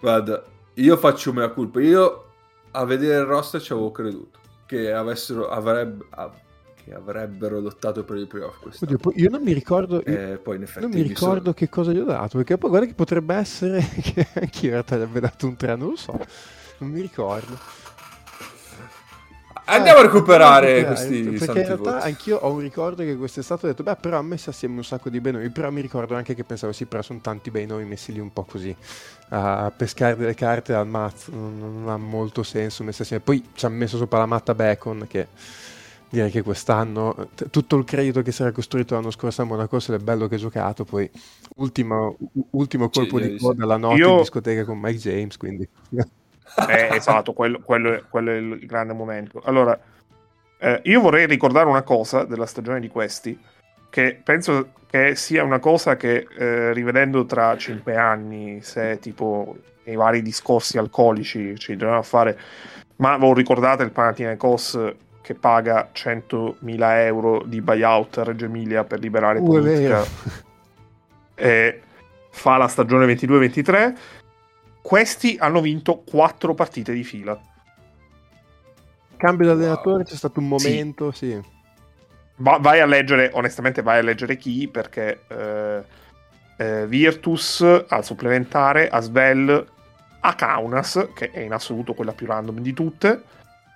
Guarda io faccio mea colpa io a vedere il roster ci avevo creduto che avessero avrebbe, che avrebbero lottato per il playoff Oddio, io non mi ricordo eh, poi in effetti non mi ricordo sono... che cosa gli ho dato perché poi guarda che potrebbe essere <laughs> che anch'io in realtà gli abbia dato un 3 non lo so non mi ricordo Andiamo a recuperare questi Perché in realtà voti. anch'io ho un ricordo che quest'estate ho detto, beh, però ha messo assieme un sacco di bei nomi. Però mi ricordo anche che pensavo, sì, però sono tanti bei nomi messi lì un po' così a pescare delle carte al mazzo. Non, non ha molto senso messi assieme. Poi ci ha messo sopra la matta Bacon che direi che quest'anno tutto il credito che si era costruito l'anno scorso a Monaco se è bello che ha giocato. Poi ultimo, ultimo colpo sì, di coda la notte io... in discoteca con Mike James. Quindi. Eh, <laughs> esatto, quello, quello, è, quello, è, il grande momento. Allora, Eh, io vorrei ricordare una cosa della stagione di questi, che penso che sia una cosa che eh, rivedendo tra cinque anni, se tipo i vari discorsi alcolici ci dobbiamo fare, ma voi ricordate il Panathinaikos che paga 100.000 euro di buyout a Reggio Emilia per liberare Uh, politica <laughs> e fa la stagione 22-23 questi hanno vinto quattro partite di fila Cambio Wow. d'allenatore, c'è stato un Sì. momento, sì. Va- vai a leggere, onestamente vai a leggere chi, perché eh, eh, Virtus al supplementare, a Svel, a Kaunas, che è in assoluto quella più random di tutte,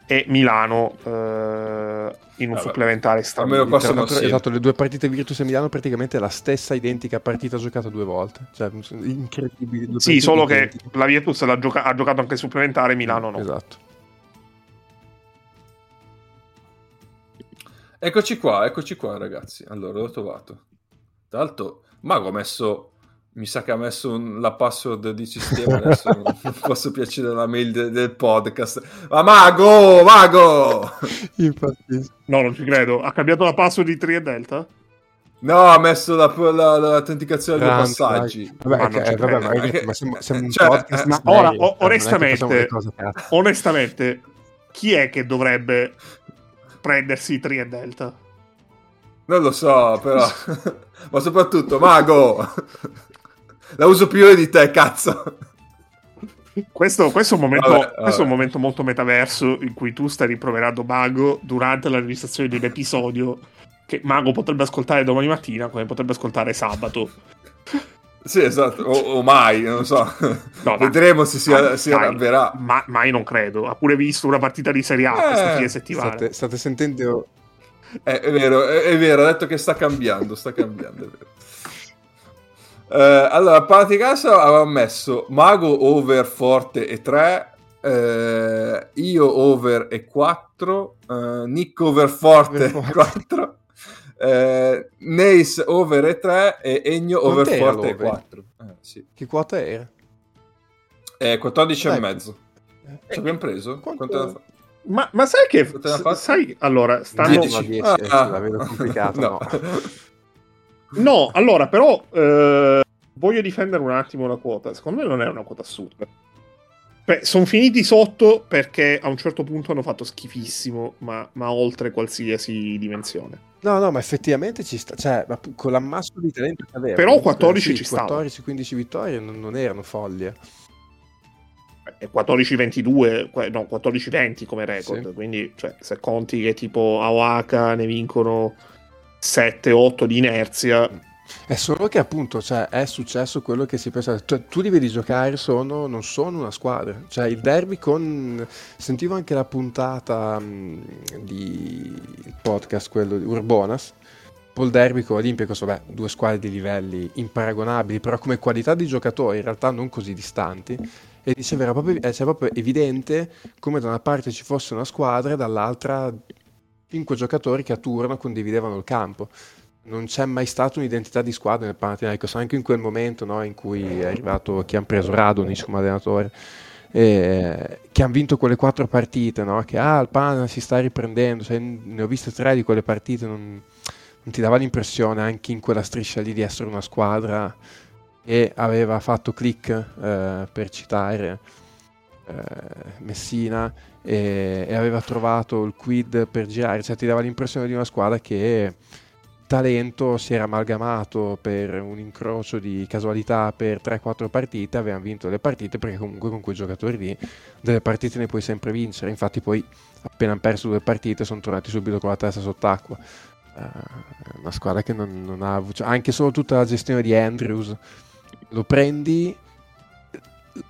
e Milano eh, in un Vabbè, supplementare sì. esatto, le due partite Virtus e Milano praticamente la stessa identica partita giocata due volte. Cioè, incredibile. Sì, solo che identiche. la Virtus l'ha gioca- ha giocato anche il supplementare, Milano no. Esatto. Eccoci qua, eccoci qua, ragazzi. Allora, l'ho trovato. Tra l'altro, Mago ha messo. Mi sa che ha messo un- la password di sistema. Adesso non <laughs> <laughs> posso piacere la mail de- del podcast. Ma Mago, Mago! <laughs> Infatti, No, non ci credo. Ha cambiato la password di Tri e Delta? No, ha messo la- la- l'autenticazione dei Grande, passaggi. Vabbè, Ma non ok, ci vabbè, ma, Eh, ma siamo, siamo un cioè, podcast ma ora, o- cioè, che onestamente- cose. Onestamente, chi è che dovrebbe prendersi Tri e Delta? Non lo so, però. Ma soprattutto, Mago! La uso più io di te, cazzo! Questo, questo è, un momento, Vabbè, questo è un vabbè. momento molto metaverso in cui tu stai rimproverando Mago durante la registrazione di un episodio che Mago potrebbe ascoltare domani mattina come potrebbe ascoltare sabato. Sì, esatto, o, o mai, non so. No, Vedremo se si, mai- si mai- arrabbierà. ma- mai non credo. Ha pure visto una partita di Serie A Eh, questa fine settimana. State, state sentendo Eh, è vero, è, è vero, ha detto che sta cambiando, sta cambiando, è vero. Eh, allora, Paticasa aveva messo Mago over forte e 3, eh, io over e 4, eh, Nick over forte e 4, eh, Nace over e 3 e Egno over forte e l'over? 4. Eh, sì. che quota era. Eh, 14 e Dai. mezzo. Ci abbiamo preso? Quanto- Quanto Ma, ma sai che... Fatto? Sai, allora, stanno... 10. ma 10, eh, la vedo complicata, no. No, <laughs> allora, però eh, voglio difendere un attimo la quota. Secondo me non è una quota assurda. sono finiti sotto perché a un certo punto hanno fatto schifissimo, ma, ma oltre qualsiasi dimensione. No, no, ma effettivamente ci sta, cioè, con l'ammasso di talento che aveva. Però comunque, 14 sì, ci stava. 14-15 vittorie non, non erano folli. eh. È 14-22, que- no, 14-20 come record. Sì. Quindi, cioè, se conti che tipo a Oaxaca ne vincono 7-8 di inerzia, È solo che appunto cioè, è successo quello che si pensa. Cioè, tu li vedi giocare, sono, non sono una squadra. Cioè, il derby con. Sentivo anche la puntata mh, di il podcast, quello di Urbonas. Poi il derby con Olimpico, vabbè, due squadre di livelli imparagonabili, però come qualità di giocatori in realtà non così distanti. E diceva, era proprio, eh, cioè, proprio evidente come da una parte ci fosse una squadra e dall'altra cinque giocatori che a turno condividevano il campo non c'è mai stata un'identità di squadra nel Panathinaikos anche in quel momento no, in cui è arrivato chi hanno preso Radonic come allenatore eh, che hanno vinto quelle quattro partite no? che ah il Pana si sta riprendendo cioè, ne ho viste tre di quelle partite non, non ti dava l'impressione anche in quella striscia lì di essere una squadra e aveva fatto click eh, per citare eh, Messina e, e aveva trovato il quid per girare cioè ti dava l'impressione di una squadra che talento si era amalgamato per un incrocio di casualità per 3-4 partite, avevano vinto le partite perché comunque con quei giocatori lì delle partite ne puoi sempre vincere, infatti poi appena hanno perso due partite sono tornati subito con la testa sott'acqua. Uh, una squadra che non, non ha cioè, anche solo tutta la gestione di Andrews, lo prendi,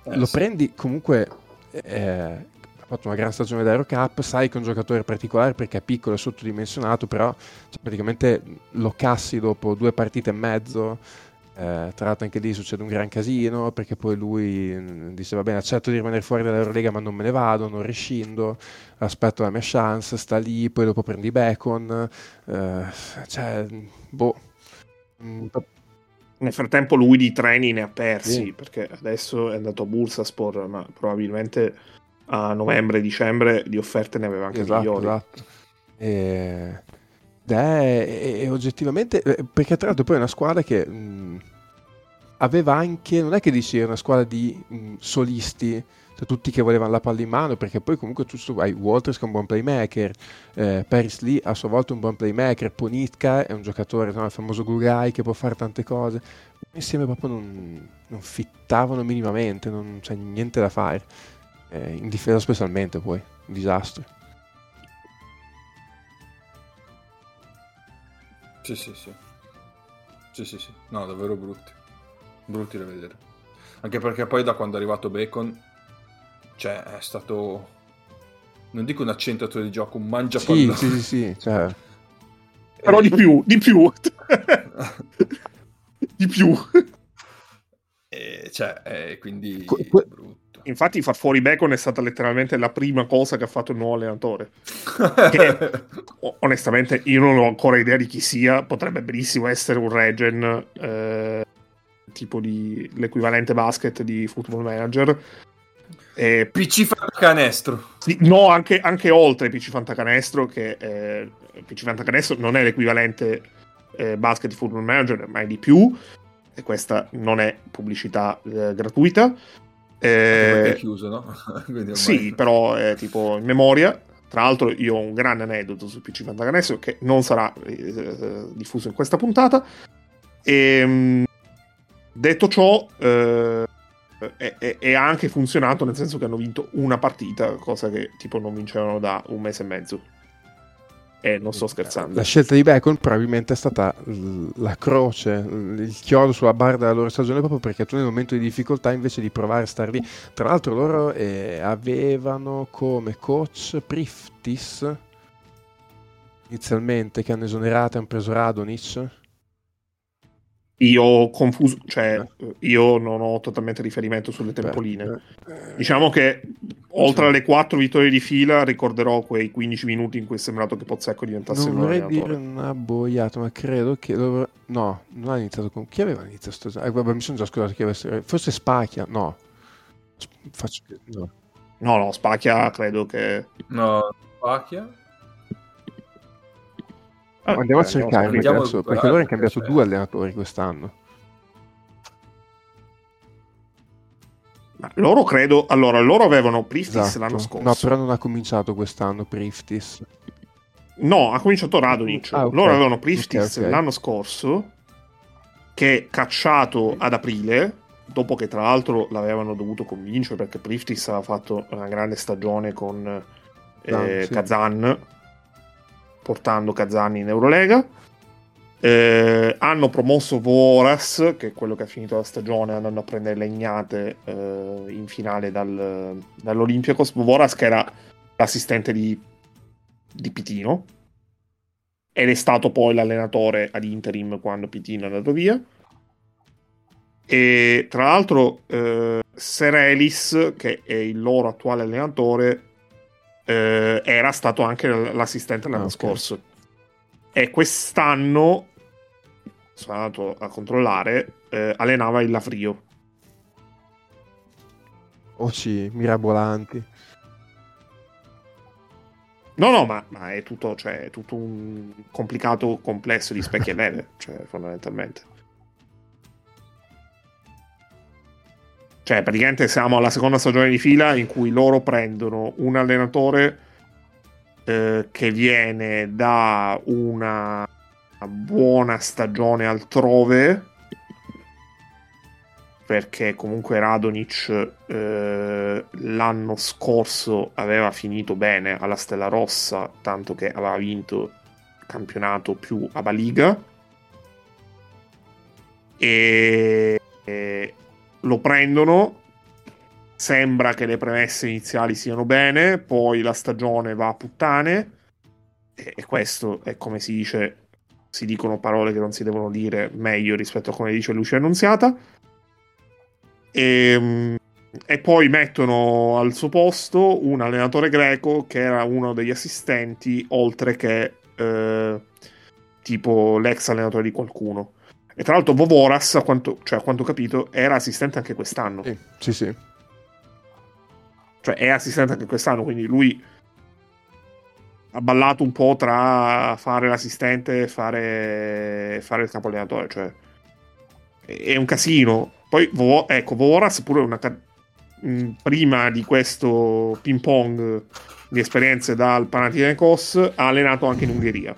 Eh, lo prendi comunque eh, fatto una gran stagione d'Eurocup, sai che è un giocatore particolare perché è piccolo e sottodimensionato, però cioè, praticamente lo cassi dopo due partite e mezzo. Eh, tra l'altro anche lì succede un gran casino perché poi lui mm, dice va bene accetto di rimanere fuori dall'Eurolega ma non me ne vado, non rescindo aspetto la mia chance, sta lì poi dopo prendi Bacon eh, cioè boh Mm, nel frattempo lui di treni ne ha persi Sì. perché adesso è andato a Bursaspor, ma probabilmente a novembre-dicembre di offerte ne aveva anche esatto, migliori. esatto. E, è, è, oggettivamente eh, perché tra l'altro poi è una squadra che mh, aveva anche non è che dici era una squadra di mh, solisti cioè tutti che volevano la palla in mano perché poi comunque tu hai Walters che è un buon playmaker eh, Paris Lee a sua volta un buon playmaker Ponitka è un giocatore no, il famoso Gugai che può fare tante cose insieme proprio non, non fittavano minimamente non c'è niente da fare eh, in difesa specialmente poi un disastro Sì, sì, sì. Sì, sì, sì. No, davvero brutti. Brutti da vedere. Anche perché poi da quando è arrivato Bacon, cioè, è stato... Non dico un accentatore di gioco, un mangia Sì, sì, sì, sì, cioè... <laughs> Però di più, di più. <laughs> di più. E, cioè, eh, quindi... Que-. Infatti far fuori Bacon è stata letteralmente la prima cosa che ha fatto il nuovo allenatore. Che, <laughs> onestamente, io non ho ancora idea di chi sia. Potrebbe benissimo essere un regen, eh, tipo di l'equivalente basket di Football Manager. E, PC fa canestro. sì, no, anche, anche oltre PC Fantacanestro, che eh, PC Fantacanestro non è l'equivalente eh, basket di Football Manager, ma è di più. E questa non è pubblicità eh, gratuita. Eh, è chiuso, no? <laughs> Sì, però è tipo in memoria. Tra l'altro, io ho un grande aneddoto su PC Fantacanestro che non sarà eh, diffuso in questa puntata. E, detto ciò, eh, è anche funzionato nel senso che hanno vinto una partita, cosa che tipo non vincevano da un mese e mezzo. E non sto scherzando. La scelta di Bacon probabilmente è stata la croce, il chiodo sulla barra della loro stagione proprio perché tu nel momento di difficoltà invece di provare a stare lì, tra l'altro loro eh, avevano come coach Priftis inizialmente che hanno esonerato e hanno preso Radonic. Io ho confuso, cioè, io non ho totalmente riferimento sulle tempoline. Eh, Diciamo che oltre alle quattro vittorie di fila ricorderò quei 15 minuti in cui è sembrato che Pozzecco diventasse non un vorrei dire una boiata, ma credo che loro... No, non ha iniziato con... Chi aveva iniziato sto... Eh, vabbè, mi sono già scusato chi avesse... Forse Spacchia, no. Faccio... no. No, no, Spacchia credo che... No, Spacchia. Ah, Andiamo a cercare perché, Vediamo adesso- perché loro hanno cambiato due allenatori quest'anno. Ma loro credo... Allora, loro avevano Priftis Esatto. l'anno scorso. No, però non ha cominciato quest'anno Priftis. No, ha cominciato Radonic. Ah, ok. Loro avevano Priftis Ok, ok. l'anno scorso, che cacciato ad aprile, dopo che tra l'altro l'avevano dovuto convincere perché Priftis aveva fatto una grande stagione con eh, Ah, sì. Kazan, portando Kazan in Eurolega. Eh, hanno promosso Voras, che è quello che ha finito la stagione andando a prendere legnate eh, in finale dal, dall'Olympiakos. Voras che era l'assistente di, di Pitino ed è stato poi l'allenatore ad interim quando Pitino è andato via. E tra l'altro eh, Serelis, che è il loro attuale allenatore, eh, era stato anche l'assistente l'anno Ah, ok. scorso. E quest'anno, sono andato a controllare, eh, allenava il Lavrio. Voci mirabolanti. No, no, ma, ma è, tutto, cioè, è tutto un complicato complesso di specchi e neve, cioè, fondamentalmente. Cioè, praticamente siamo alla seconda stagione di fila in cui loro prendono un allenatore eh, che viene da una buona stagione altrove, perché comunque Radonic eh, l'anno scorso aveva finito bene alla Stella Rossa, tanto che aveva vinto il campionato più a Baliga. E, e lo prendono. Sembra che le premesse iniziali siano bene, poi la stagione va a puttane. E, questo è come si dice: si dicono parole che non si devono dire meglio rispetto a come dice Lucia Annunziata. E, e poi mettono al suo posto un allenatore greco che era uno degli assistenti, oltre che eh, tipo l'ex allenatore di qualcuno. E tra l'altro Vovoras, a quanto, cioè, a quanto ho capito, era assistente anche quest'anno. Sì, sì, sì. Cioè è assistente anche quest'anno, quindi lui ha ballato un po' tra fare l'assistente e fare, fare il capo allenatore, cioè è un casino. Poi, ecco, Voras pure una mm, prima di questo ping pong di esperienze dal Panathinaikos ha allenato anche in Ungheria.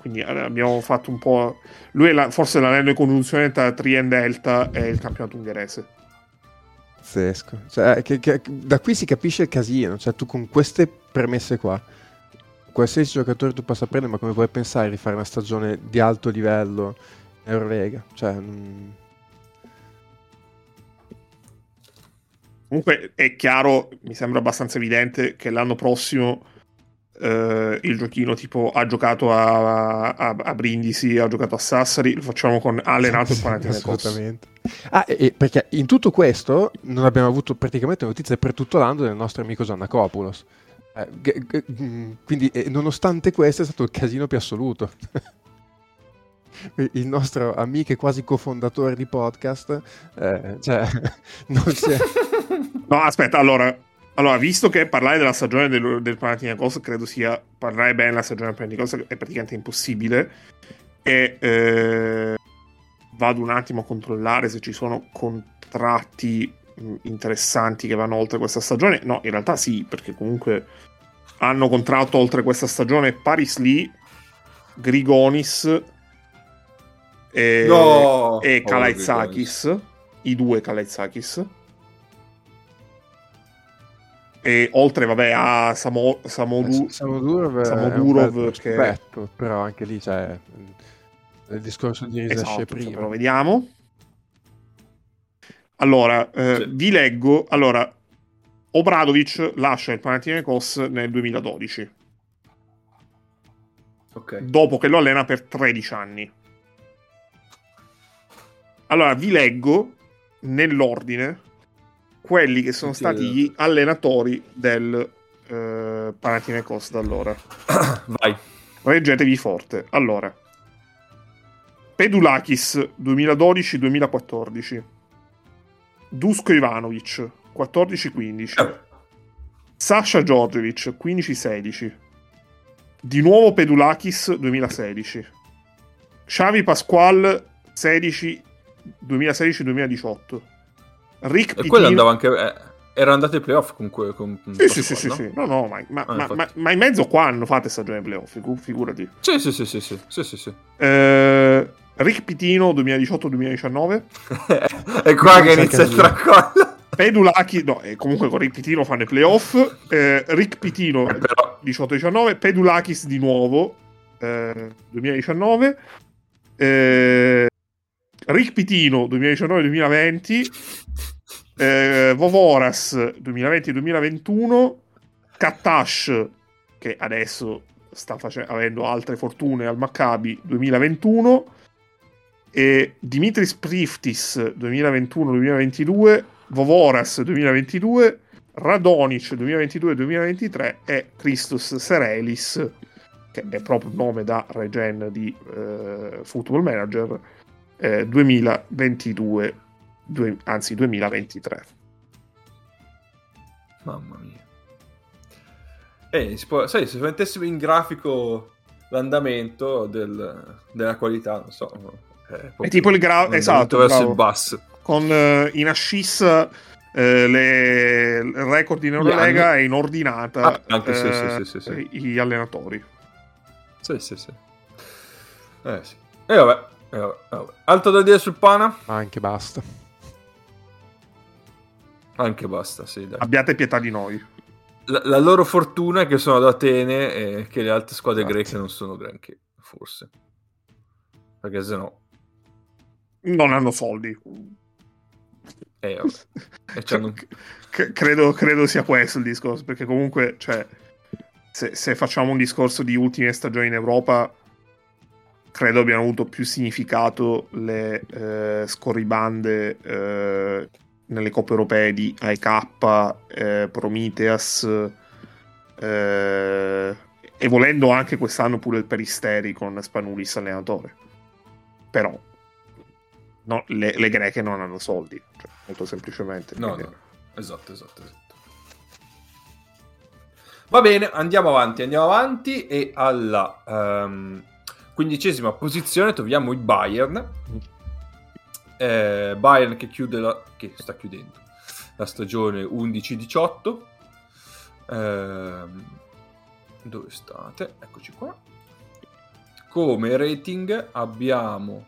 Quindi eh, abbiamo fatto un po'. Lui è la, forse l'anello di congiunzione tra Trien Delta e il campionato ungherese. Pazzesco. Cioè, che, che, da qui si capisce il casino. Cioè, tu con queste premesse qua, qualsiasi giocatore tu possa prendere, ma come puoi pensare di fare una stagione di alto livello in Eurolega? Cioè, non... Comunque è chiaro, mi sembra abbastanza evidente che l'anno prossimo eh, il giochino tipo ha giocato a, a, a, Brindisi, ha giocato a Sassari, lo facciamo con Allenato <laughs> e Panathinaikos. Assolutamente. Ah, e, perché in tutto questo non abbiamo avuto praticamente notizie per tutto l'anno del nostro amico Giannacopoulos. Eh, g- g- mm, quindi, eh, nonostante questo, è stato il casino più assoluto. <laughs> il nostro amico e quasi cofondatore di podcast, eh, cioè, <laughs> non si è... No, aspetta, allora, allora, visto che parlare della stagione del, del Panathinaikos credo sia parlare bene della stagione del Panathinaikos è praticamente impossibile e eh, vado un attimo a controllare se ci sono contratti interessanti che vanno oltre questa stagione. No, in realtà sì, perché comunque hanno contratto oltre questa stagione Paris Lee, Grigonis e, no! e Kalaitzakis, i due Kalaitzakis. E oltre, vabbè, a Samo, Samodu, Samodurov, Samodurov che... Aspetto, però anche lì c'è il discorso di Risasce esatto, prima. Lo vediamo. Allora, eh, sì. vi leggo. Allora, Obradovic lascia il Panathinaikos nel 2012. Okay. Dopo che lo allena per 13 anni. Allora, vi leggo nell'ordine quelli che sono stati gli allenatori del eh, Panathinaikos da allora. <clears throat> Vai. Reggetevi forte. Allora, Pedulakis 2012-2014. Dusko Ivanovic 14-15. Eh. Sasha Djordjevic 15-16. Di nuovo Pedulakis 2016. Xavi Pasquale 16 2016-2018. Rick Pitino... quello andava anche... Eh, era andato ai playoff comunque. Con, sì, sì, sì, no? sì, No, no, ma, ma, ah, ma, ma, in mezzo qua hanno fatto stagione playoff, figurati. Sì, sì, sì, sì, sì, sì, sì, sì. Eh, Rick Pitino 2018-2019. <laughs> è qua che inizia il tracollo. Pedulaki, no, eh, comunque con Rick Pitino fanno i playoff. Eh, Rick Pitino eh, 18-19. Pedulakis di nuovo 2019. Rick Pitino 2019-2020, eh, Vovoras 2020-2021, Kattash che adesso sta face- avendo altre fortune al Maccabi 2021 e Dimitris Priftis 2021-2022, Vovoras 2022, Radonic 2022-2023 e Christos Serelis che è proprio il nome da regen di eh, Football Manager eh, 2022, due, anzi 2023. Mamma mia. Eh, può, sai, se mettessimo in grafico l'andamento del, della qualità, non so. È, è tipo il grado esatto, verso il basso. Con uh, in ascissa eh, le, il record in Eurolega e in ordinata ah, anche, eh, sì, sì, sì, gli allenatori. Sì, sì, sì. Eh sì. E vabbè, eh, vabbè. Altro da dire sul Pana? Anche basta. Anche basta, sì. Dai. Abbiate pietà di noi. La, la, loro fortuna è che sono ad Atene e che le altre squadre Grazie. greche non sono granché, forse. Perché se no... Non hanno soldi. Eh, vabbè. <laughs> E c'hanno... C- credo, credo sia questo il discorso, perché comunque, cioè, se, se facciamo un discorso di ultime stagioni in Europa, credo abbiano avuto più significato le eh, scorribande eh, nelle coppe europee di AEK, eh, Prometheus eh, e volendo anche quest'anno pure il Peristeri con Spanulis allenatore. Però no, le, le, greche non hanno soldi, cioè, molto semplicemente. No, no, esatto, esatto, esatto. Va bene, andiamo avanti, andiamo avanti e alla um, quindicesima posizione troviamo il Bayern. Eh, Bayern che chiude la... che sta chiudendo la stagione 11-18. Eh, dove state? Eccoci qua. Come rating abbiamo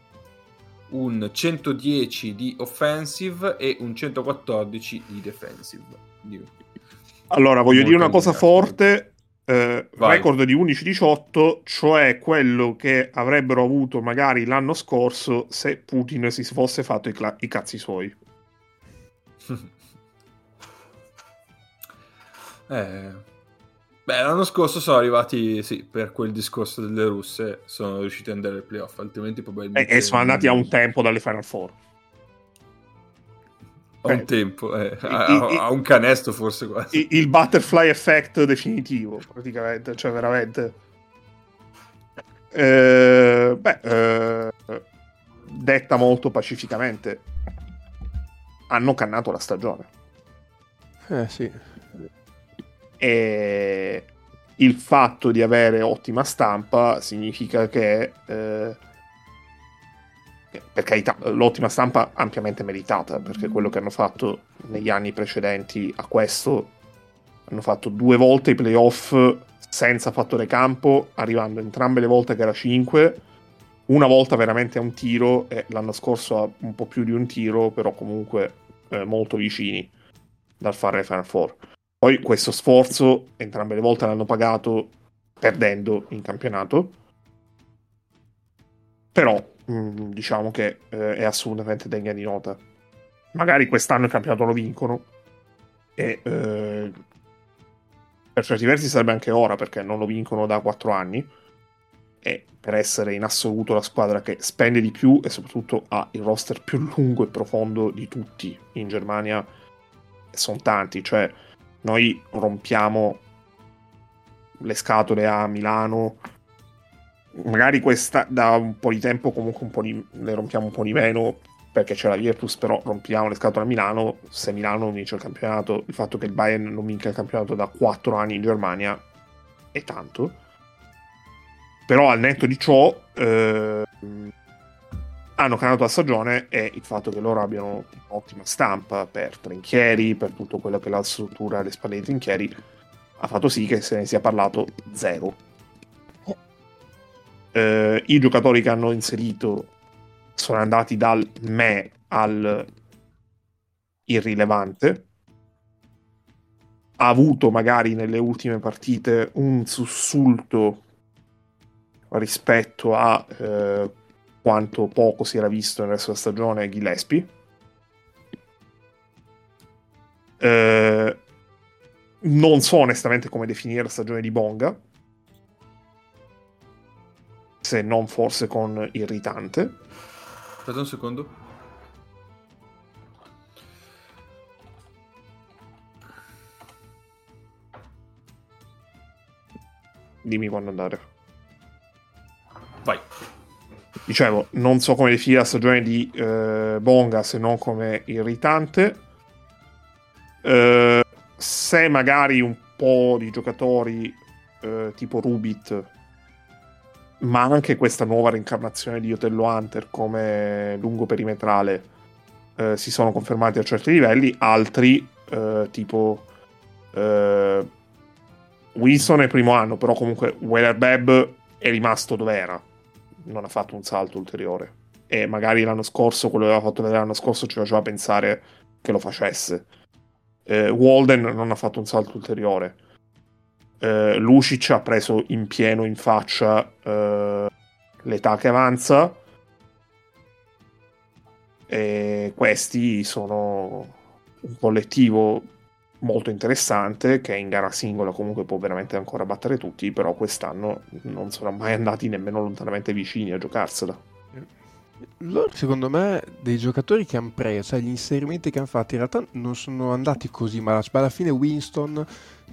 un 110 di offensive e un 114 di defensive. Allora, voglio dire una cosa forte. Eh, record di 11-18, cioè quello che avrebbero avuto magari l'anno scorso se Putin si fosse fatto i, cla- i cazzi suoi. <laughs> eh, Beh, l'anno scorso sono arrivati, sì, per quel discorso delle russe, sono riusciti ad andare ai playoff, altrimenti probabilmente... E, e sono andati a un tempo dalle Final Four. A un eh, tempo, eh. a, a, un canestro forse quasi. Il, butterfly effect definitivo, praticamente, cioè veramente... Eh, beh, eh, detta molto pacificamente, hanno cannato la stagione. Eh sì e il fatto di avere ottima stampa significa che eh, per carità l'ottima stampa ampiamente meritata perché quello che hanno fatto negli anni precedenti a questo hanno fatto due volte i playoff senza fattore campo arrivando entrambe le volte che era 5 una volta veramente a un tiro e l'anno scorso a un po' più di un tiro però comunque eh, molto vicini dal fare Final Four poi questo sforzo entrambe le volte l'hanno pagato perdendo in campionato. Però mm, diciamo che eh, è assolutamente degna di nota. Magari quest'anno il campionato lo vincono e eh, per certi versi sarebbe anche ora perché non lo vincono da 4 anni e per essere in assoluto la squadra che spende di più e soprattutto ha il roster più lungo e profondo di tutti in Germania sono tanti, cioè noi rompiamo le scatole a Milano magari questa da un po' di tempo comunque un po' di, le rompiamo un po' di meno perché c'è la Virtus però rompiamo le scatole a Milano se Milano non vince il campionato il fatto che il Bayern non vinca il campionato da 4 anni in Germania è tanto però al netto di ciò eh, hanno cannato la stagione e il fatto che loro abbiano un'ottima stampa per Trinchieri, per tutto quello che la struttura alle spalle di Trinchieri, ha fatto sì che se ne sia parlato zero. Eh, I giocatori che hanno inserito sono andati dal me al irrilevante. Ha avuto magari nelle ultime partite un sussulto rispetto a eh, quanto poco si era visto nel resto della stagione Gillespie. Eh, non so onestamente come definire la stagione di Bonga, se non forse con irritante. Aspetta un secondo. Dimmi quando andare. Vai dicevo, non so come definire la stagione di eh, Bonga se non come irritante. Eh, se magari un po' di giocatori eh, tipo Rubit, ma anche questa nuova reincarnazione di Otello Hunter come lungo perimetrale, eh, si sono confermati a certi livelli, altri eh, tipo eh, Winston è primo anno, però comunque Weller Beb è rimasto dove era non ha fatto un salto ulteriore. E magari l'anno scorso, quello che aveva fatto vedere l'anno scorso, ci faceva pensare che lo facesse. Eh, Walden non ha fatto un salto ulteriore. Eh, Lucic ha preso in pieno in faccia eh, l'età che avanza. E questi sono un collettivo molto interessante che in gara singola comunque può veramente ancora battere tutti, però quest'anno non sono mai andati nemmeno lontanamente vicini a giocarsela. Loro, secondo me, dei giocatori che hanno preso, gli inserimenti che hanno fatto, in realtà non sono andati così male. Cioè, alla fine Winston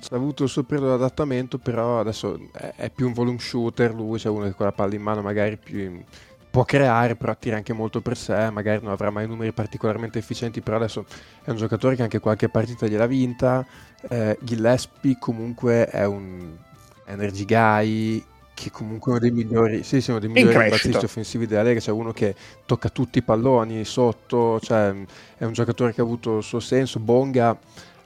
ha avuto il suo periodo di adattamento, però adesso è, più un volume shooter, lui c'è uno che con la palla in mano magari più può creare, però tira anche molto per sé, magari non avrà mai numeri particolarmente efficienti, però adesso è un giocatore che anche qualche partita gliel'ha vinta. Eh, Gillespie comunque è un energy guy che comunque è uno dei migliori, sì, sì, uno dei migliori battisti offensivi della Lega, cioè uno che tocca tutti i palloni sotto, cioè è un giocatore che ha avuto il suo senso, Bonga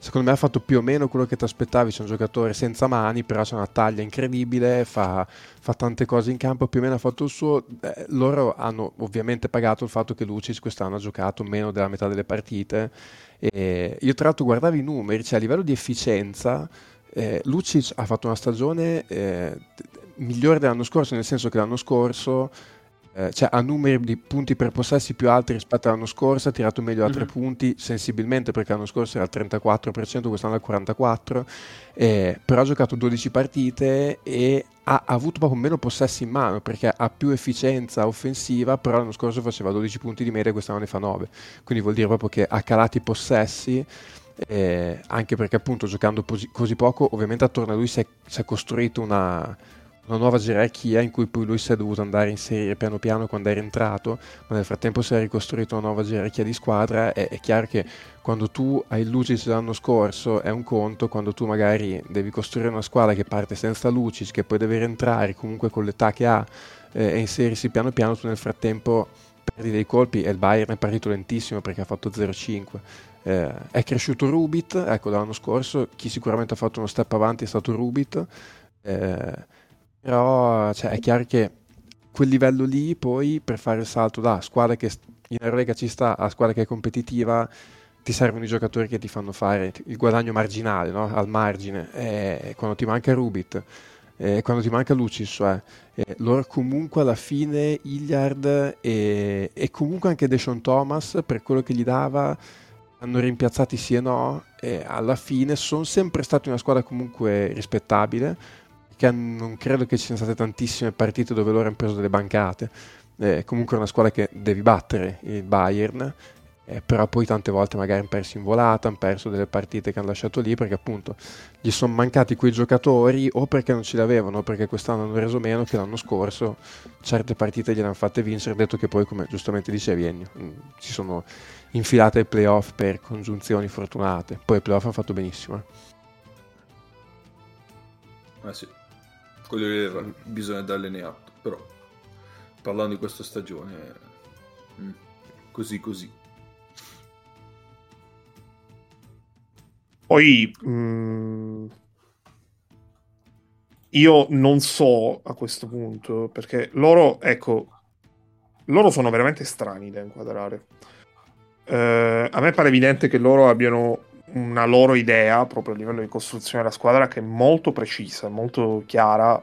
secondo me ha fatto più o meno quello che ti aspettavi, c'è un giocatore senza mani, però c'è una taglia incredibile, fa, fa tante cose in campo, più o meno ha fatto il suo. Eh, loro hanno ovviamente pagato il fatto che Lucis quest'anno ha giocato meno della metà delle partite. E io tra l'altro guardavo i numeri, cioè a livello di efficienza, eh, Lucic ha fatto una stagione eh, migliore dell'anno scorso, nel senso che l'anno scorso eh, cioè ha numeri di punti per possessi più alti rispetto all'anno scorso, ha tirato meglio a tre mm-hmm. punti sensibilmente perché l'anno scorso era al 34%, quest'anno al 44%, eh, però ha giocato 12 partite e ha, ha, avuto proprio meno possessi in mano perché ha più efficienza offensiva, però l'anno scorso faceva 12 punti di media e quest'anno ne fa 9, quindi vuol dire proprio che ha calato i possessi. Eh, anche perché appunto giocando così, così poco ovviamente attorno a lui si è, si è costruito una, una nuova gerarchia in cui poi lui si è dovuto andare a inserire piano piano quando era entrato, ma nel frattempo si è ricostruito una nuova gerarchia di squadra. È, è chiaro che quando tu hai Lucic l'anno scorso è un conto, quando tu magari devi costruire una squadra che parte senza Lucic, che poi deve rientrare comunque con l'età che ha eh, e inserirsi piano piano, tu nel frattempo perdi dei colpi e il Bayern è partito lentissimo perché ha fatto 0-5. Eh, è cresciuto Rubit, ecco l'anno scorso chi sicuramente ha fatto uno step avanti è stato Rubit. Eh, però cioè, è chiaro che quel livello lì poi per fare il salto da squadra che in Eurolega ci sta a squadra che è competitiva ti servono i giocatori che ti fanno fare il guadagno marginale, no? al margine, e quando ti manca Rubit, e quando ti manca Lucis, cioè, loro comunque alla fine Hilliard e, e comunque anche Deshaun Thomas per quello che gli dava hanno rimpiazzati sì e no e alla fine sono sempre stati una squadra comunque rispettabile che non credo che ci siano state tantissime partite dove loro hanno preso delle bancate. È comunque una squadra che devi battere il Bayern, eh, però poi tante volte magari hanno perso in volata, hanno perso delle partite che hanno lasciato lì perché appunto gli sono mancati quei giocatori o perché non ce li avevano o perché quest'anno hanno reso meno che l'anno scorso certe partite gliele hanno fatte vincere, detto che poi come giustamente dicevi Ennio, mm, si sono infilate ai playoff per congiunzioni fortunate, poi i playoff hanno fatto benissimo. Eh. Eh sì quello lì bisogna dargliene atto, però parlando di questa stagione, mm, così così. Poi mh, mm, io non so a questo punto, perché loro, ecco, loro sono veramente strani da inquadrare. Uh, a me pare evidente che loro abbiano una loro idea proprio a livello di costruzione della squadra che è molto precisa, molto chiara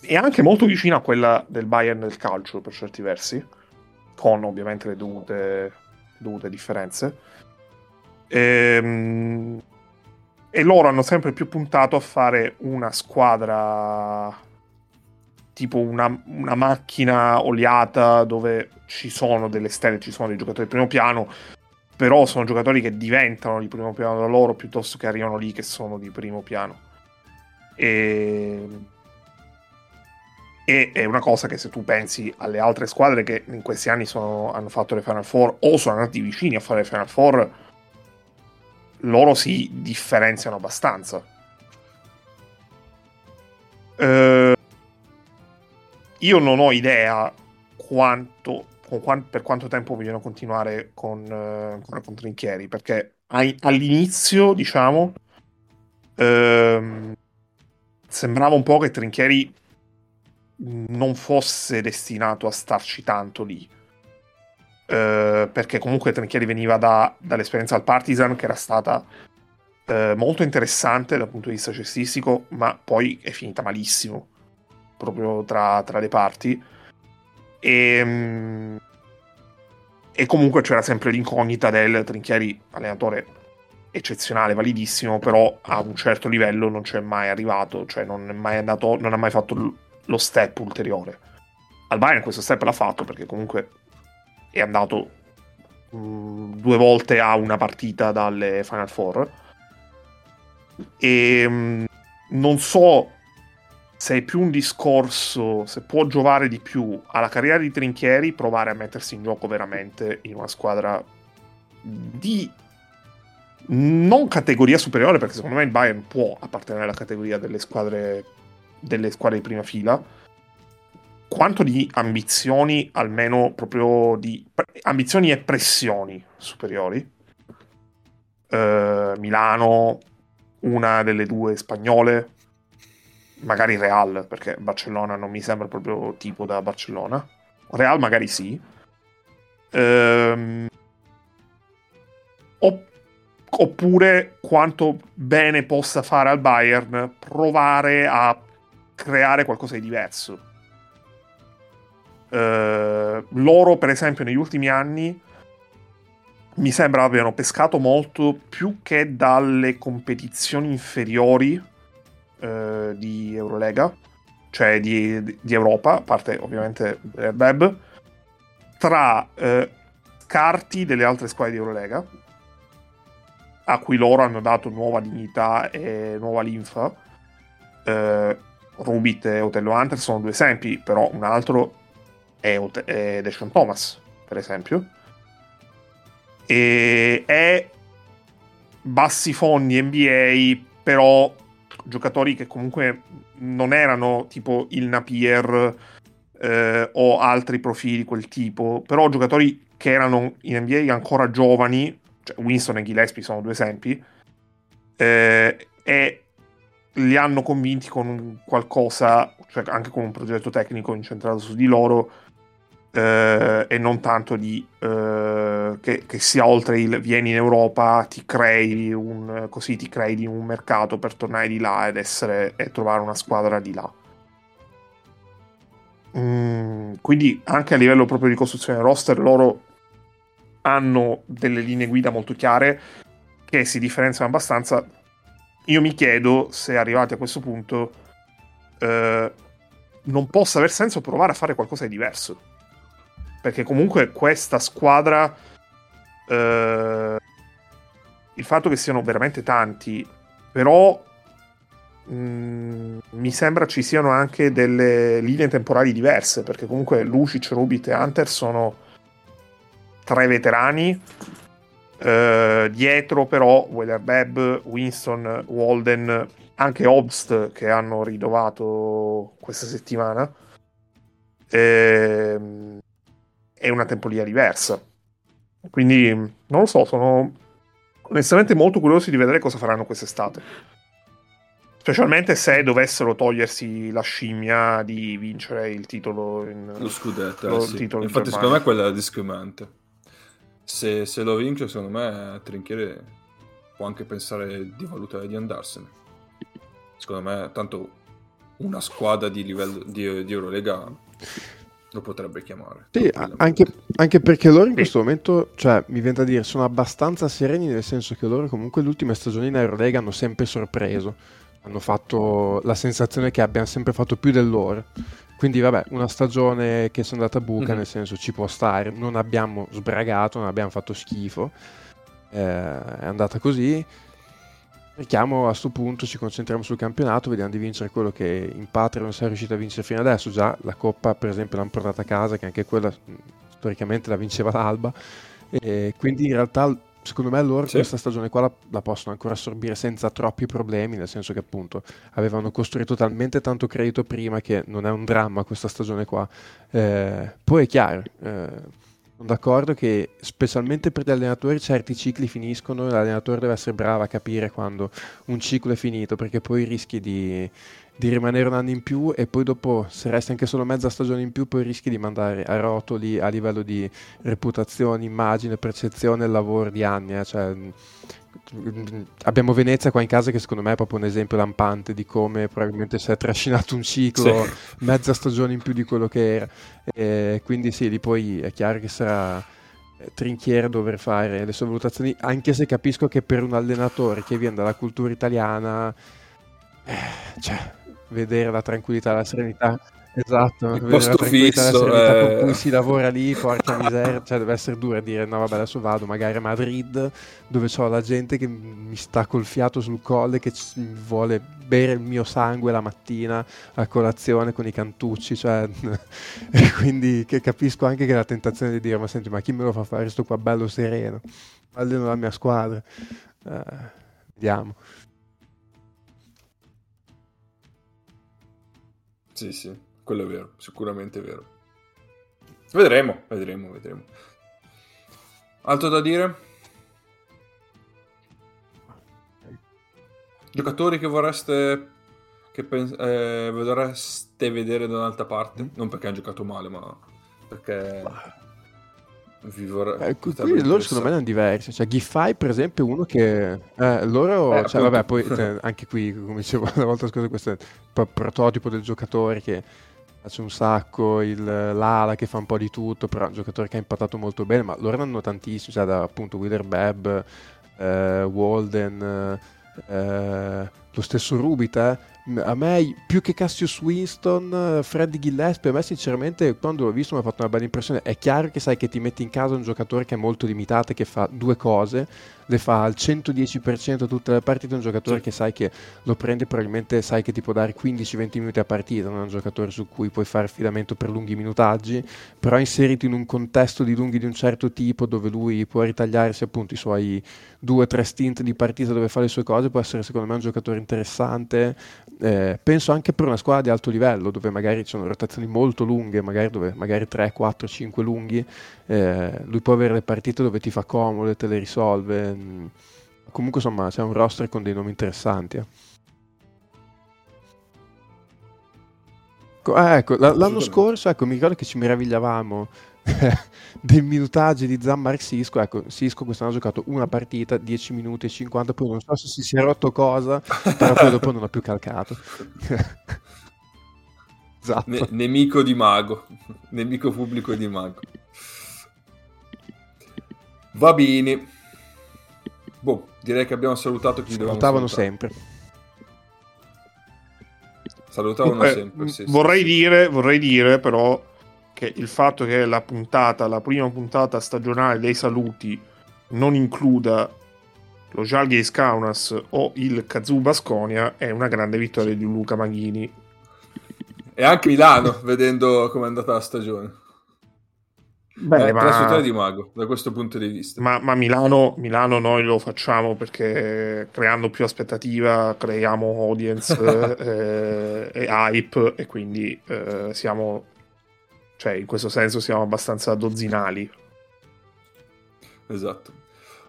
e anche molto vicina a quella del Bayern del calcio per certi versi, con ovviamente le dovute, dovute differenze. E, ehm, e loro hanno sempre più puntato a fare una squadra tipo una, una, macchina oliata dove ci sono delle stelle, ci sono dei giocatori di primo piano, però sono giocatori che diventano di primo piano da loro piuttosto che arrivano lì che sono di primo piano. E... e è una cosa che se tu pensi alle altre squadre che in questi anni sono, hanno fatto le Final Four o sono andati vicini a fare le Final Four, loro si differenziano abbastanza. Uh, io non ho idea quanto per quanto tempo vogliono continuare con, uh, con Trinchieri, perché all'inizio, diciamo, ehm, sembrava un po' che Trinchieri non fosse destinato a starci tanto lì. Uh, perché comunque Trinchieri veniva da, dall'esperienza al Partizan che era stata uh, molto interessante dal punto di vista cestistico, ma poi è finita malissimo proprio tra, tra le parti. E, ehm, e comunque c'era sempre l'incognita del Trinchieri, allenatore eccezionale, validissimo, però a un certo livello non c'è mai arrivato, cioè non, è mai andato, non ha mai fatto lo step ulteriore. Al Bayern questo step l'ha fatto perché comunque è andato mh, mm, due volte a una partita dalle Final Four. E mh, non so se è più un discorso, se può giovare di più alla carriera di Trinchieri, provare a mettersi in gioco veramente in una squadra di non categoria superiore, perché secondo me il Bayern può appartenere alla categoria delle squadre, delle squadre di prima fila, quanto di ambizioni, almeno proprio di ambizioni e pressioni superiori. Uh, Milano, una delle due spagnole, magari Real, perché Barcellona non mi sembra proprio tipo da Barcellona. Real magari sì. Ehm, oppure quanto bene possa fare al Bayern provare a creare qualcosa di diverso. Ehm, loro, per esempio, negli ultimi anni mi sembra abbiano pescato molto più che dalle competizioni inferiori eh, di Eurolega, cioè di, di, Europa, a parte ovviamente il web, tra eh, scarti delle altre squadre di Eurolega, a cui loro hanno dato nuova dignità e nuova linfa. Eh, Rubit e Otello Hunter sono due esempi, però un altro è, Ot- è Deshaun Thomas, per esempio. E è bassi fondi NBA, però giocatori che comunque non erano tipo il Napier eh, o altri profili di quel tipo, però giocatori che erano in NBA ancora giovani, cioè Winston e Gillespie sono due esempi, eh, e li hanno convinti con qualcosa, cioè anche con un progetto tecnico incentrato su di loro, eh, e non tanto di eh, che, che, sia oltre il vieni in Europa, ti crei un, così ti crei un mercato per tornare di là ed essere, e trovare una squadra di là. Mm, quindi anche a livello proprio di costruzione roster loro hanno delle linee guida molto chiare che si differenziano abbastanza. Io mi chiedo se arrivati a questo punto eh, non possa aver senso provare a fare qualcosa di diverso perché comunque questa squadra, eh, il fatto che siano veramente tanti, però mh, mm, mi sembra ci siano anche delle linee temporali diverse, perché comunque Lucic, Rubit e Hunter sono tre veterani. Uh, dietro però Weather Beb, Winston, Walden, anche Obst che hanno rinnovato questa settimana. Ehm, è una tempolia diversa. Quindi non lo so, sono onestamente molto curiosi di vedere cosa faranno quest'estate. Specialmente se dovessero togliersi la scimmia di vincere il titolo in lo scudetto. Lo, eh, sì. titolo Infatti, in secondo me quella è discriminante. Se, se, lo vince, secondo me Trinchiere può anche pensare di valutare di andarsene. Secondo me, tanto una squadra di livello di, di Eurolega lo potrebbe chiamare. Sì, anche, anche, perché loro in questo momento, cioè, mi viene da dire, sono abbastanza sereni nel senso che loro comunque le ultime stagioni in Eurolega hanno sempre sorpreso. Hanno fatto la sensazione che abbiano sempre fatto più del loro. Quindi vabbè, una stagione che sono andata a buca, mm-hmm. nel senso ci può stare, non abbiamo sbragato, non abbiamo fatto schifo, eh, è andata così Cerchiamo a questo punto, ci concentriamo sul campionato, vediamo di vincere quello che in patria non si è riuscito a vincere fino adesso. Già la Coppa, per esempio, l'hanno portata a casa, che anche quella storicamente la vinceva l'Alba. E quindi in realtà, secondo me, loro sì. questa stagione qua la, la, possono ancora assorbire senza troppi problemi, nel senso che appunto avevano costruito talmente tanto credito prima che non è un dramma questa stagione qua. Eh, poi è chiaro. Eh, sono d'accordo che specialmente per gli allenatori certi cicli finiscono e l'allenatore deve essere bravo a capire quando un ciclo è finito perché poi rischi di, di, rimanere un anno in più e poi dopo se resti anche solo mezza stagione in più poi rischi di mandare a rotoli a livello di reputazione, immagine, percezione il lavoro di anni. Eh? Cioè, abbiamo Venezia qua in casa che secondo me è proprio un esempio lampante di come probabilmente si è trascinato un ciclo, sì. <laughs> mezza stagione in più di quello che era. E quindi sì, lì poi è chiaro che sarà eh, trinchiere dover fare le sue valutazioni, anche se capisco che per un allenatore che viene dalla cultura italiana, eh, cioè, vedere la tranquillità, la serenità Esatto, il posto fisso eh... con cui si lavora lì, porca miseria, cioè deve essere dura dire no vabbè adesso vado magari a Madrid dove ho la gente che mi sta col fiato sul colle che vuole bere il mio sangue la mattina a colazione con i cantucci, cioè <laughs> e quindi che capisco anche che la tentazione di dire ma senti ma chi me lo fa fare sto qua bello sereno, alleno la mia squadra, eh, vediamo. Sì, sì quello è vero, sicuramente è vero. Vedremo, vedremo, vedremo. Altro da dire? Giocatori che vorreste che pens- eh, vorreste vedere da un'altra parte? Non perché hanno giocato male, ma perché vi vorrei... Eh, qui loro secondo me erano diversi. Cioè, Giffai, per esempio, è uno che eh, loro, eh, cioè, vabbè, poi cioè, <laughs> anche qui, come dicevo <laughs> la volta scorsa, questo è il prototipo del giocatore che piace un sacco, il, l'ala che fa un po' di tutto, però è un giocatore che ha impattato molto bene, ma loro hanno tantissimi, cioè da appunto Wither Beb, eh, Walden, eh, lo stesso Rubita, eh a me più che Cassius Winston, Freddy Gillespie, a me sinceramente quando l'ho visto mi ha fatto una bella impressione. È chiaro che sai che ti metti in casa un giocatore che è molto limitato e che fa due cose, le fa al 110% tutte le partite, un giocatore sì. che sai che lo prende probabilmente sai che ti può dare 15-20 minuti a partita, non è un giocatore su cui puoi fare affidamento per lunghi minutaggi, però inserito in un contesto di lunghi di un certo tipo dove lui può ritagliarsi appunto i suoi due o tre stint di partita dove fa le sue cose, può essere secondo me un giocatore interessante, eh, penso anche per una squadra di alto livello dove magari ci sono rotazioni molto lunghe, magari, dove, magari 3, 4, 5 lunghi, eh, lui può avere le partite dove ti fa comodo e te le risolve. Mm. Comunque insomma c'è un roster con dei nomi interessanti. Eh. Eh, ecco, l'anno scorso ecco, mi ricordo che ci meravigliavamo <laughs> del minutaggio di Zammar Sisco. Ecco, Sisco quest'anno ha giocato una partita, 10 minuti e 50, poi non so se si sia rotto cosa, però poi dopo non ha più calcato. <laughs> esatto. Ne- nemico di Mago, nemico pubblico di Mago. Va bene. Boh, direi che abbiamo salutato chi dovevamo Salutavano sempre. Salutavano eh, sempre. Sì, vorrei, sì, dire, vorrei dire però che il fatto che la puntata, la prima puntata stagionale dei saluti non includa lo Jalgis Kaunas o il Kazoo Basconia è una grande vittoria di Luca Maghini. E anche Milano, vedendo come è andata la stagione. Beh, è ma... di mago da questo punto di vista. Ma, ma Milano, Milano, noi lo facciamo perché creando più aspettativa creiamo audience <laughs> eh, e hype e quindi eh, siamo cioè, in questo senso siamo abbastanza dozzinali. Esatto.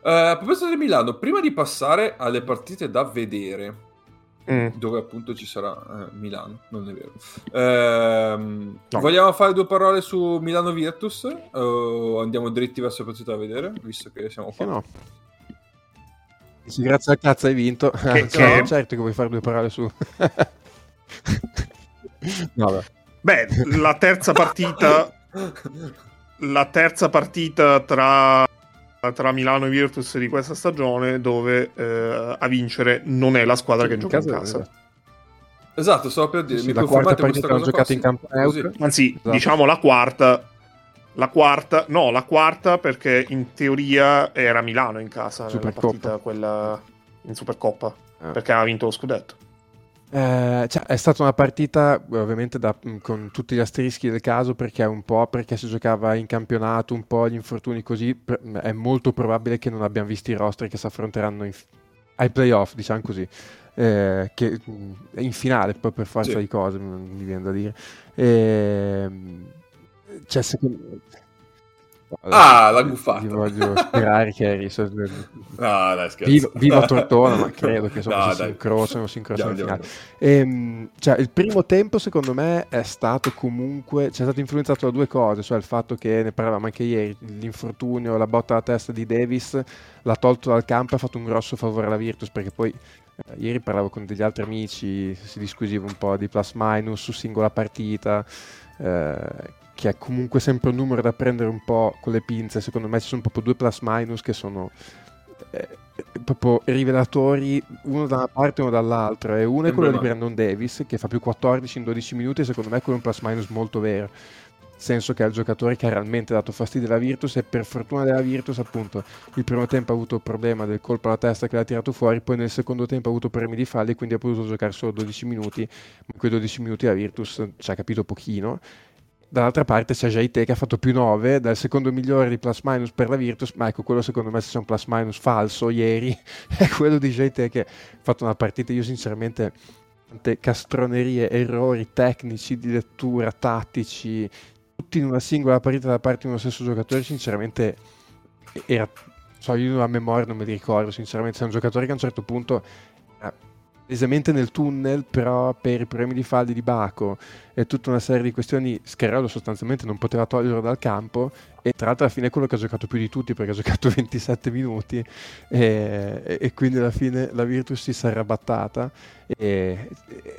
Uh, a proposito di Milano, prima di passare alle partite da vedere, mm. dove appunto ci sarà eh, Milano, non è vero. Uh, no. Vogliamo fare due parole su Milano Virtus o andiamo dritti verso le partite da vedere, visto che siamo qua? No. Sì, grazie al cazzo hai vinto. Che, <laughs> che... No, certo che vuoi fare due parole su... <laughs> Vabbè. Beh, la terza partita. la terza partita tra, tra, Milano e Virtus di questa stagione, dove eh, a vincere non è la squadra che in gioca in casa. Esatto, stavo per dire. Sì, mi la quarta partita l'hanno giocata in campo neutro. Anzi, esatto. diciamo la quarta. La quarta, no, la quarta perché in teoria era Milano in casa. Supercoppa. partita quella in Supercoppa. Eh. Perché aveva vinto lo scudetto. Eh, cioè, è stata una partita ovviamente da, mm, con tutti gli asterischi del caso perché un po' perché si giocava in campionato, un po' gli infortuni così, per, è molto probabile che non abbiamo visto i roster che si affronteranno in, ai playoff, diciamo così, eh, che, mm, in finale poi per forza sì. di cose, mi viene da dire. Eh, cioè, secondo, Ah, la guffata. voglio sperare che eri. Ah, dai, viva, viva Tortona, ma credo che insomma, no, si incrociano, si incrociano andiamo, andiamo. Ehm, cioè, il primo tempo, secondo me, è stato comunque. C'è stato influenzato da due cose: cioè il fatto che ne parlavamo anche ieri, l'infortunio, la botta alla testa di Davis l'ha tolto dal campo e ha fatto un grosso favore alla Virtus perché poi. Eh, ieri parlavo con degli altri amici, si discutiva un po' di plus minus su singola partita. Eh, che è comunque sempre un numero da prendere un po' con le pinze. Secondo me ci sono proprio due plus minus che sono eh, proprio rivelatori, uno da una parte e uno dall'altra. E uno è quello di Brandon Davis, che fa più 14 in 12 minuti, e secondo me è quello un plus minus molto vero. Nel senso che è il giocatore che ha realmente dato fastidio alla Virtus e per fortuna della Virtus appunto il primo tempo ha avuto il problema del colpo alla testa che l'ha tirato fuori poi nel secondo tempo ha avuto problemi di falli quindi ha potuto giocare solo 12 minuti ma in quei 12 minuti la Virtus ci ha capito pochino dall'altra parte c'è Jaite che ha fatto più 9 dal secondo migliore di plus minus per la Virtus ma ecco quello secondo me se c'è un plus minus falso ieri <laughs> è quello di Jaite che ha fatto una partita. Io sinceramente tante castronerie errori tecnici di lettura tattici tutti in una singola partita da parte di uno stesso giocatore sinceramente era so io a memoria non me li ricordo sinceramente c'è un giocatore che a un certo punto esattamente nel tunnel, però per i problemi di falli di Baco e tutta una serie di questioni, Scarello sostanzialmente non poteva toglierlo dal campo e tra l'altro alla fine è quello che ha giocato più di tutti perché ha giocato <laughs> 27 minuti e, e quindi alla fine la Virtus si sarà arrabattata e,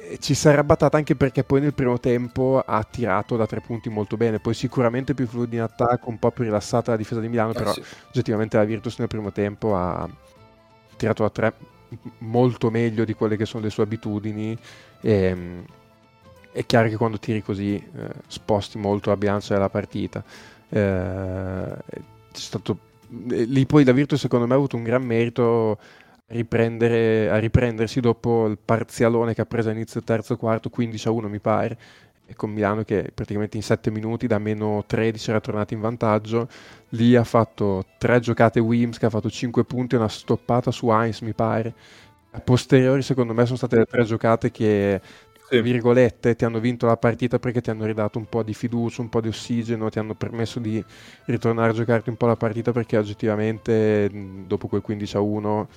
e ci sarà arrabattata anche perché poi nel primo tempo ha tirato da tre punti molto bene, poi sicuramente più fluidi in attacco, un po' più rilassata la difesa di Milano, eh, però sì. oggettivamente la Virtus nel primo tempo ha tirato da tre molto meglio di quelle che sono le sue abitudini. E, ehm, è chiaro che quando tiri così eh, sposti molto la bilancia della partita. Eh, stato, eh, lì poi la Virtus secondo me ha avuto un gran merito a, riprendere, a riprendersi dopo il parzialone che ha preso all'inizio del terzo quarto, 15 a 1 mi pare, e con Milano che praticamente in 7 minuti da meno 13 era tornato in vantaggio. Lì ha fatto tre giocate Wims che ha fatto 5 punti e una stoppata su Heinz mi pare. A posteriori secondo me sono state le tre giocate che virgolette ti hanno vinto la partita perché ti hanno ridato un po' di fiducia un po' di ossigeno ti hanno permesso di ritornare a giocarti un po' la partita perché oggettivamente dopo quel 15 a 1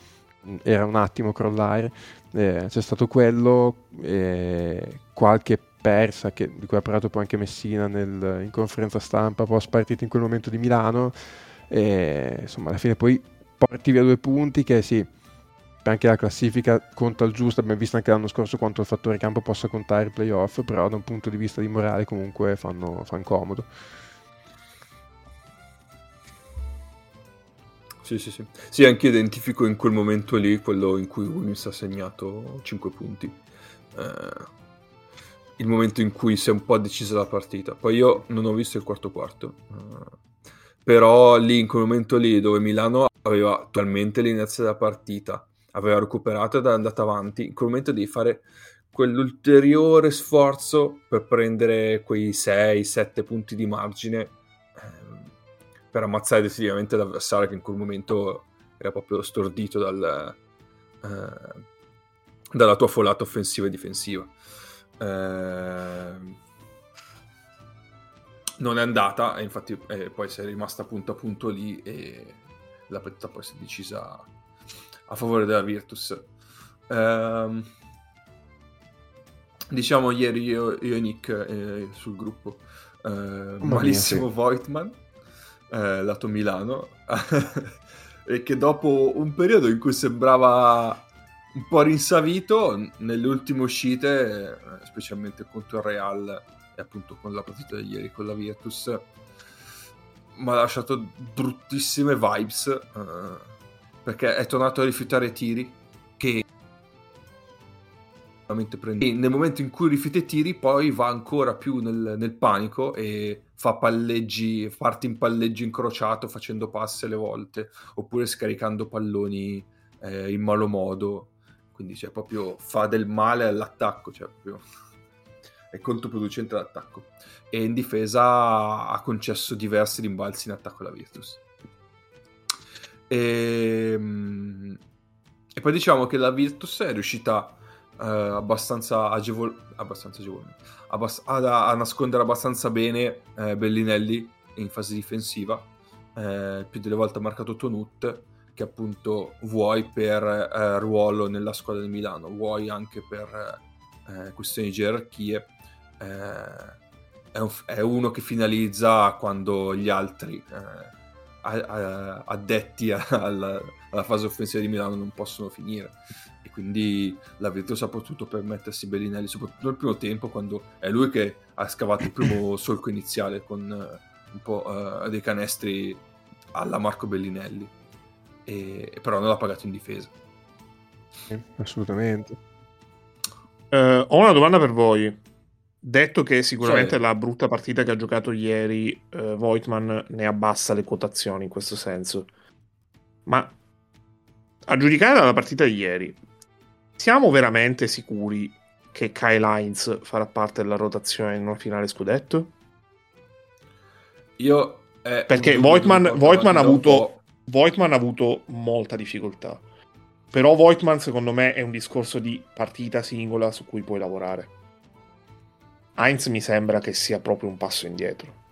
era un attimo crollare. Eh, c'è stato quello eh, qualche persa, che, di cui ha parlato poi anche Messina nel, in conferenza stampa post partita in quel momento di Milano. E, insomma, alla fine poi porti via due punti che sì, anche la classifica conta il giusto, abbiamo visto anche l'anno scorso quanto il fattore campo possa contare il playoff, però da un punto di vista di morale comunque fanno, fanno comodo. Sì, sì, sì. Sì, anche identifico in quel momento lì quello in cui Williams ha segnato 5 punti. Eh, il momento in cui si è un po' decisa la partita. Poi io non ho visto il quarto quarto, uh, però lì in quel momento lì dove Milano aveva attualmente l'inizio della partita, aveva recuperato ed è andata avanti, in quel momento devi fare quell'ulteriore sforzo per prendere quei 6-7 punti di margine ehm, per ammazzare definitivamente l'avversario che in quel momento era proprio stordito dal, eh, dalla tua folata offensiva e difensiva. Ehm, non è andata e infatti eh, poi si è rimasta punto a punto lì e la partita poi si è decisa a favore della Virtus. Eh, diciamo ieri io, io e Nick eh, sul gruppo eh, malissimo. Voigtman eh, lato Milano <laughs> e che dopo un periodo in cui sembrava un po' rinsavito nelle ultime uscite, eh, specialmente contro il Real e appunto con la partita di ieri con la Virtus, mi ha lasciato bruttissime vibes eh, perché è tornato a rifiutare tiri che prende. nel momento in cui rifiuta i tiri poi va ancora più nel, nel panico e fa palleggi, parti in palleggio incrociato facendo passe alle volte oppure scaricando palloni eh, in malo modo quindi cioè, proprio fa del male all'attacco, cioè proprio <laughs> è controproducente all'attacco. E in difesa ha concesso diversi rimbalzi in attacco alla Virtus. E, ehm, e poi diciamo che la Virtus è riuscita eh, abbastanza, agevol- abbastanza agevolmente abbass- a, a, nascondere abbastanza bene eh, Bellinelli in fase difensiva. Eh, più delle volte ha marcato Tonut che appunto vuoi per eh, ruolo nella squadra di Milano, vuoi anche per eh, questioni di gerarchie, eh, è, un, è, uno che finalizza quando gli altri eh, addetti alla, alla, fase offensiva di Milano non possono finire. E quindi la Virtus ha potuto permettersi Bellinelli, soprattutto nel primo tempo, quando è lui che ha scavato il primo <coughs> solco iniziale con uh, un po' uh, dei canestri alla Marco Bellinelli. E, però non l'ha pagato in difesa. Assolutamente. Uh, ho una domanda per voi. Detto che sicuramente sì. la brutta partita che ha giocato ieri, uh, Voigtman ne abbassa le quotazioni in questo senso. Ma a giudicare dalla partita di ieri, siamo veramente sicuri che Kyle Heinz farà parte della rotazione in una finale scudetto? Io... Eh, Perché Voigtman, Voigtman, ha avuto, Voigtman ha avuto molta difficoltà. Però Voigtman secondo me è un discorso di partita singola su cui puoi lavorare. Heinz mi sembra che sia proprio un passo indietro.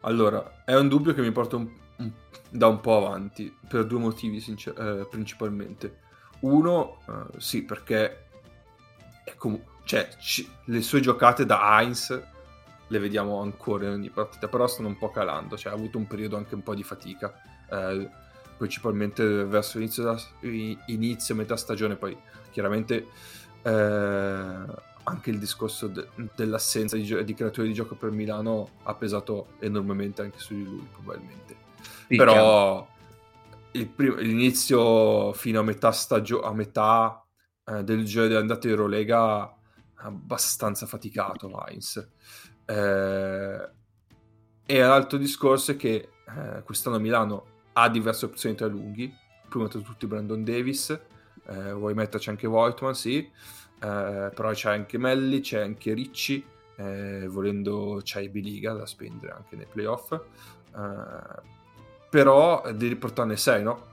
Allora, è un dubbio che mi porta un, un, da un po' avanti, per due motivi sincer- eh, principalmente. Uno, eh, sì, perché com- cioè, c- le sue giocate da Heinz le vediamo ancora in ogni partita, però stanno un po' calando, cioè ha avuto un periodo anche un po' di fatica, eh, principalmente verso inizio, inizio, metà stagione, poi chiaramente eh, anche il discorso de- dell'assenza di, di, creatori di gioco per Milano ha pesato enormemente anche su di lui probabilmente. Sì, Però prim- l'inizio fino a metà stagione, a metà eh, del giro dell'andata di Eurolega abbastanza faticato Heinz. Eh, e l'altro discorso è che eh, quest'anno Milano ha diverse opzioni tra lunghi, prima tra tutti Brandon Davis, eh, vuoi metterci anche Voigtman, sì, eh, però c'è anche Melli, c'è anche Ricci, eh, volendo c'è Biliga da spendere anche nei playoff, eh, però devi portarne 6, no?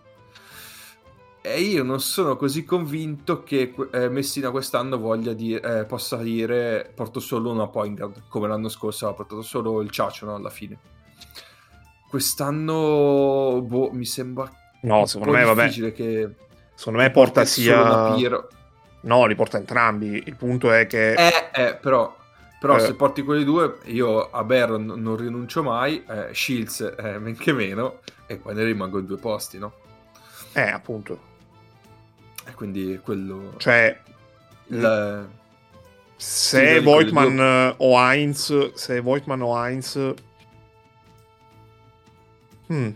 E io non sono così convinto che eh, Messina quest'anno voglia dire, eh, possa dire porto solo una point guard, come l'anno scorso ha portato solo il Ciaccio no, alla fine. Quest'anno boh, mi sembra no, secondo me, vabbè. che secondo me porta sia No, li porta entrambi. Il punto è che. Eh, eh però. Però eh. se porti quelli due, io a Baron non rinuncio mai, eh, Shields eh, men che meno, e poi ne rimango in due posti, no? Eh, appunto. E quindi quello... Cioè... Il... Se Voigtman due... o Heinz, se Voigtman o Heinz... Hmm.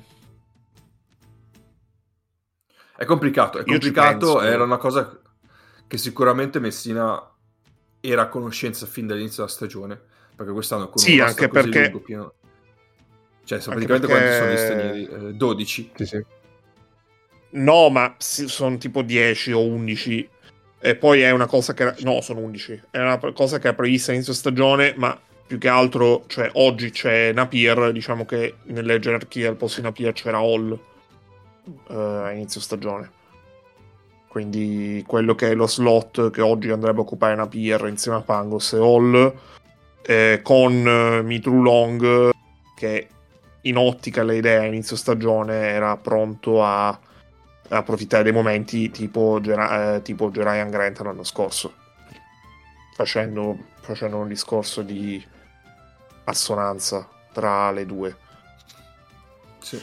È complicato, è complicato, era una cosa che sicuramente Messina era a conoscenza fin dall'inizio della stagione, perché quest'anno con sì, anche perché... lungo pieno... Cioè, praticamente perché... quanti sono gli stranieri? Eh, 12? Sì, sì. No, ma sono tipo 10 o 11. E poi è una cosa che... No, sono 11. È una cosa che è prevista inizio stagione, ma più che altro, cioè, oggi c'è Napier, diciamo che nelle gerarchie al posto di Napier c'era Hall uh, a inizio stagione quindi quello che è lo slot che oggi andrebbe a occupare Napier insieme a Pangos e Hall, eh, con eh, Mitru Long che in ottica le idee a inizio stagione era pronto a, approfittare dei momenti tipo, eh, tipo Jerian Grant l'anno scorso, facendo, facendo un discorso di assonanza tra le due. Sì.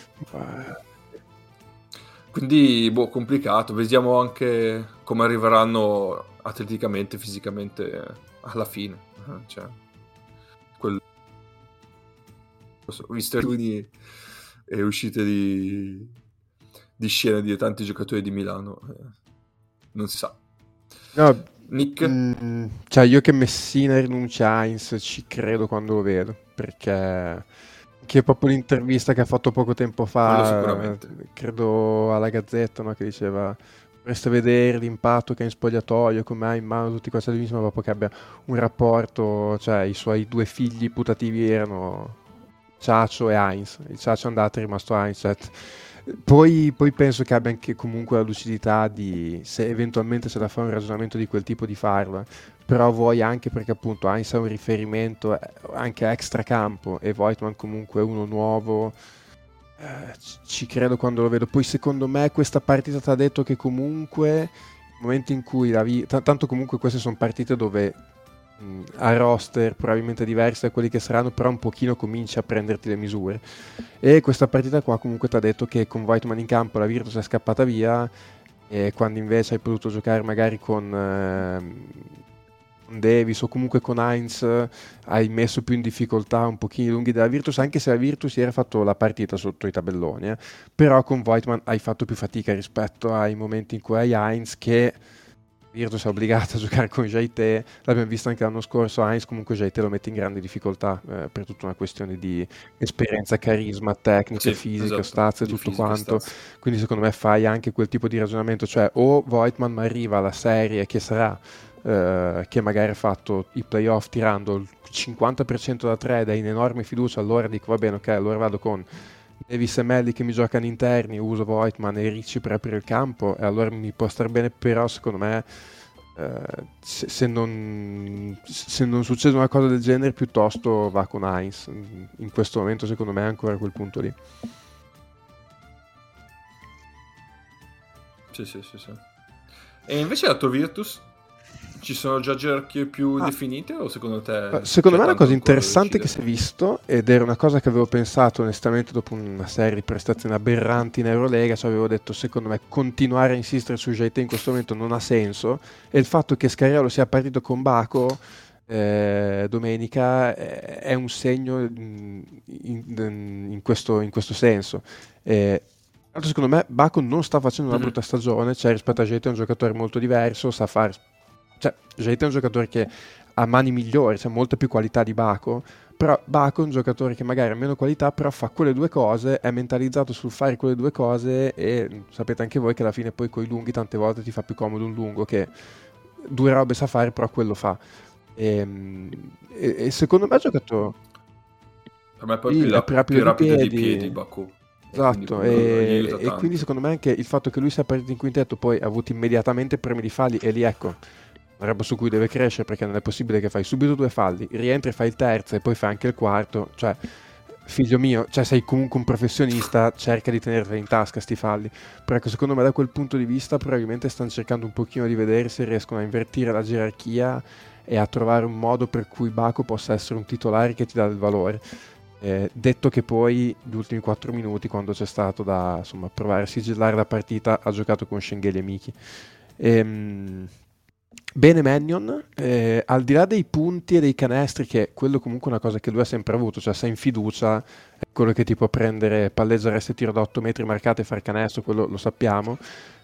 Quindi, boh, complicato. Vediamo anche come arriveranno atleticamente, fisicamente alla fine. Eh, cioè, quel... Visto alcuni e uscite di, di scena di tanti giocatori di Milano, eh, non si sa. No, Nick? Mm, cioè, io che Messina rinuncia a Heinz ci credo quando lo vedo, perché che proprio l'intervista che ha fatto poco tempo fa, credo alla Gazzetta, no? che diceva vorreste vedere l'impatto che ha in spogliatoio, come ha in mano tutti questi ma proprio che abbia un rapporto, cioè i suoi due figli putativi erano Ciaccio e Heinz, il Ciaccio è andato è rimasto Heinz, cioè, poi, poi, penso che abbia anche comunque la lucidità di, se eventualmente c'è da fare un ragionamento di quel tipo, di farlo. Però vuoi anche perché appunto Heinz è un riferimento eh, anche a extracampo e Voigtman comunque uno nuovo. Eh, ci credo quando lo vedo. Poi secondo me questa partita ti ha detto che comunque nel momento in cui la vi... T- tanto comunque queste sono partite dove a roster probabilmente diversi da quelli che saranno, però un pochino cominci a prenderti le misure. E questa partita qua comunque ti ha detto che con Whiteman in campo la Virtus è scappata via e quando invece hai potuto giocare magari con, eh, Davis o comunque con Heinz hai messo più in difficoltà un pochino i lunghi della Virtus, anche se la Virtus era fatto la partita sotto i tabelloni, eh. però con Voigtman hai fatto più fatica rispetto ai momenti in cui hai Heinz che Virtus è obbligata a giocare con Jaite, l'abbiamo visto anche l'anno scorso, Heinz comunque Jaite lo mette in grande difficoltà eh, per tutta una questione di esperienza, carisma, tecnica, sì, fisica, esatto. stazze, tutto fisica, quanto, stazze. quindi secondo me fai anche quel tipo di ragionamento, cioè o Voigtman arriva alla serie che sarà eh, che magari ha fatto i playoff tirando il 50% da 3 ed è in enorme fiducia, allora dico va bene, ok, allora vado con Davis e Melli che mi giocano interni, uso Voigtman e Ricci per aprire il campo e allora mi può stare bene, però secondo me eh, se, se, non, se, non, succede una cosa del genere piuttosto va con Heinz, in questo momento secondo me è ancora a quel punto lì. Sì, sì, sì, sì. E invece la tua Virtus ci sono già gerarchie più ah. definite o secondo te? Secondo me è una cosa interessante che si è visto ed era una cosa che avevo pensato onestamente dopo una serie di prestazioni aberranti in Eurolega, cioè avevo detto secondo me continuare a insistere su JT in questo momento non ha senso e il fatto che Scariolo sia partito con Baco eh, domenica eh, è un segno in, in, in, questo, in questo, senso. Eh, secondo me Baco non sta facendo una mm-hmm. brutta stagione, cioè rispetto a JT è un giocatore molto diverso, sa fare cioè, Jaita è un giocatore che ha mani migliori, c'è cioè molta più qualità di Baco, però Baco è un giocatore che magari ha meno qualità, però fa quelle due cose, è mentalizzato sul fare quelle due cose e sapete anche voi che alla fine poi con i lunghi tante volte ti fa più comodo un lungo che due robe sa fare, però quello fa. E, ehm, e, e secondo me ha giocato... Per me poi più, la, più rapido, più rapido di piedi, piedi Baku. Esatto, quindi e, e, quindi secondo me anche il fatto che lui sia partito in quintetto poi ha avuto immediatamente premi di falli e lì ecco una roba su cui deve crescere perché non è possibile che fai subito due falli, rientri, fai il terzo e poi fai anche il quarto, cioè figlio mio, cioè sei comunque un professionista, cerca di tenerli in tasca sti falli. Però ecco, secondo me da quel punto di vista probabilmente stanno cercando un pochino di vedere se riescono a invertire la gerarchia e a trovare un modo per cui Baco possa essere un titolare che ti dà del valore. Eh, detto che poi gli ultimi 4 minuti, quando c'è stato da insomma, provare a sigillare la partita, ha giocato con Schengeli e Miki. Ehm, Bene Mannion, eh, al di là dei punti e dei canestri, che quello comunque è una cosa che lui ha sempre avuto, cioè sei in fiducia, è quello che ti può prendere palleggiare e tiro da 8 metri marcate e fare canestro, quello lo sappiamo.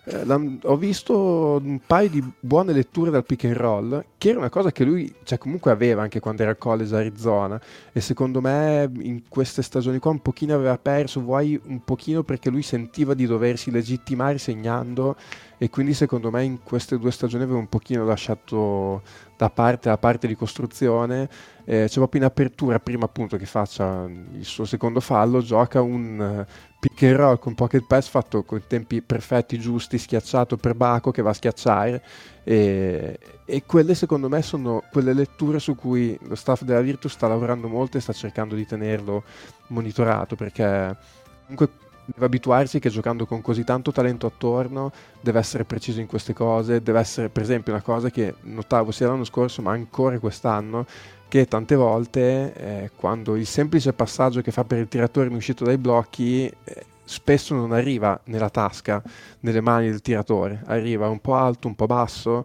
Eh, ho visto un paio di buone letture dal pick and roll, che era una cosa che lui cioè, comunque aveva anche quando era al college Arizona e secondo me in queste stagioni qua un pochino aveva perso, vuoi un pochino perché lui sentiva di doversi legittimare segnando e quindi secondo me in queste due stagioni aveva un pochino lasciato da parte la parte di costruzione eh, c'è proprio in apertura prima appunto che faccia il suo secondo fallo gioca un uh, pick and roll con pocket pass fatto con tempi perfetti giusti schiacciato per Baco che va a schiacciare. E, e quelle secondo me sono quelle letture su cui lo staff della Virtus sta lavorando molto e sta cercando di tenerlo monitorato perché comunque deve abituarsi che giocando con così tanto talento attorno deve essere preciso in queste cose, deve essere per esempio una cosa che notavo sia l'anno scorso ma ancora quest'anno, che tante volte eh, quando il semplice passaggio che fa per il tiratore in uscita dai blocchi eh, spesso non arriva nella tasca, nelle mani del tiratore, arriva un po' alto, un po' basso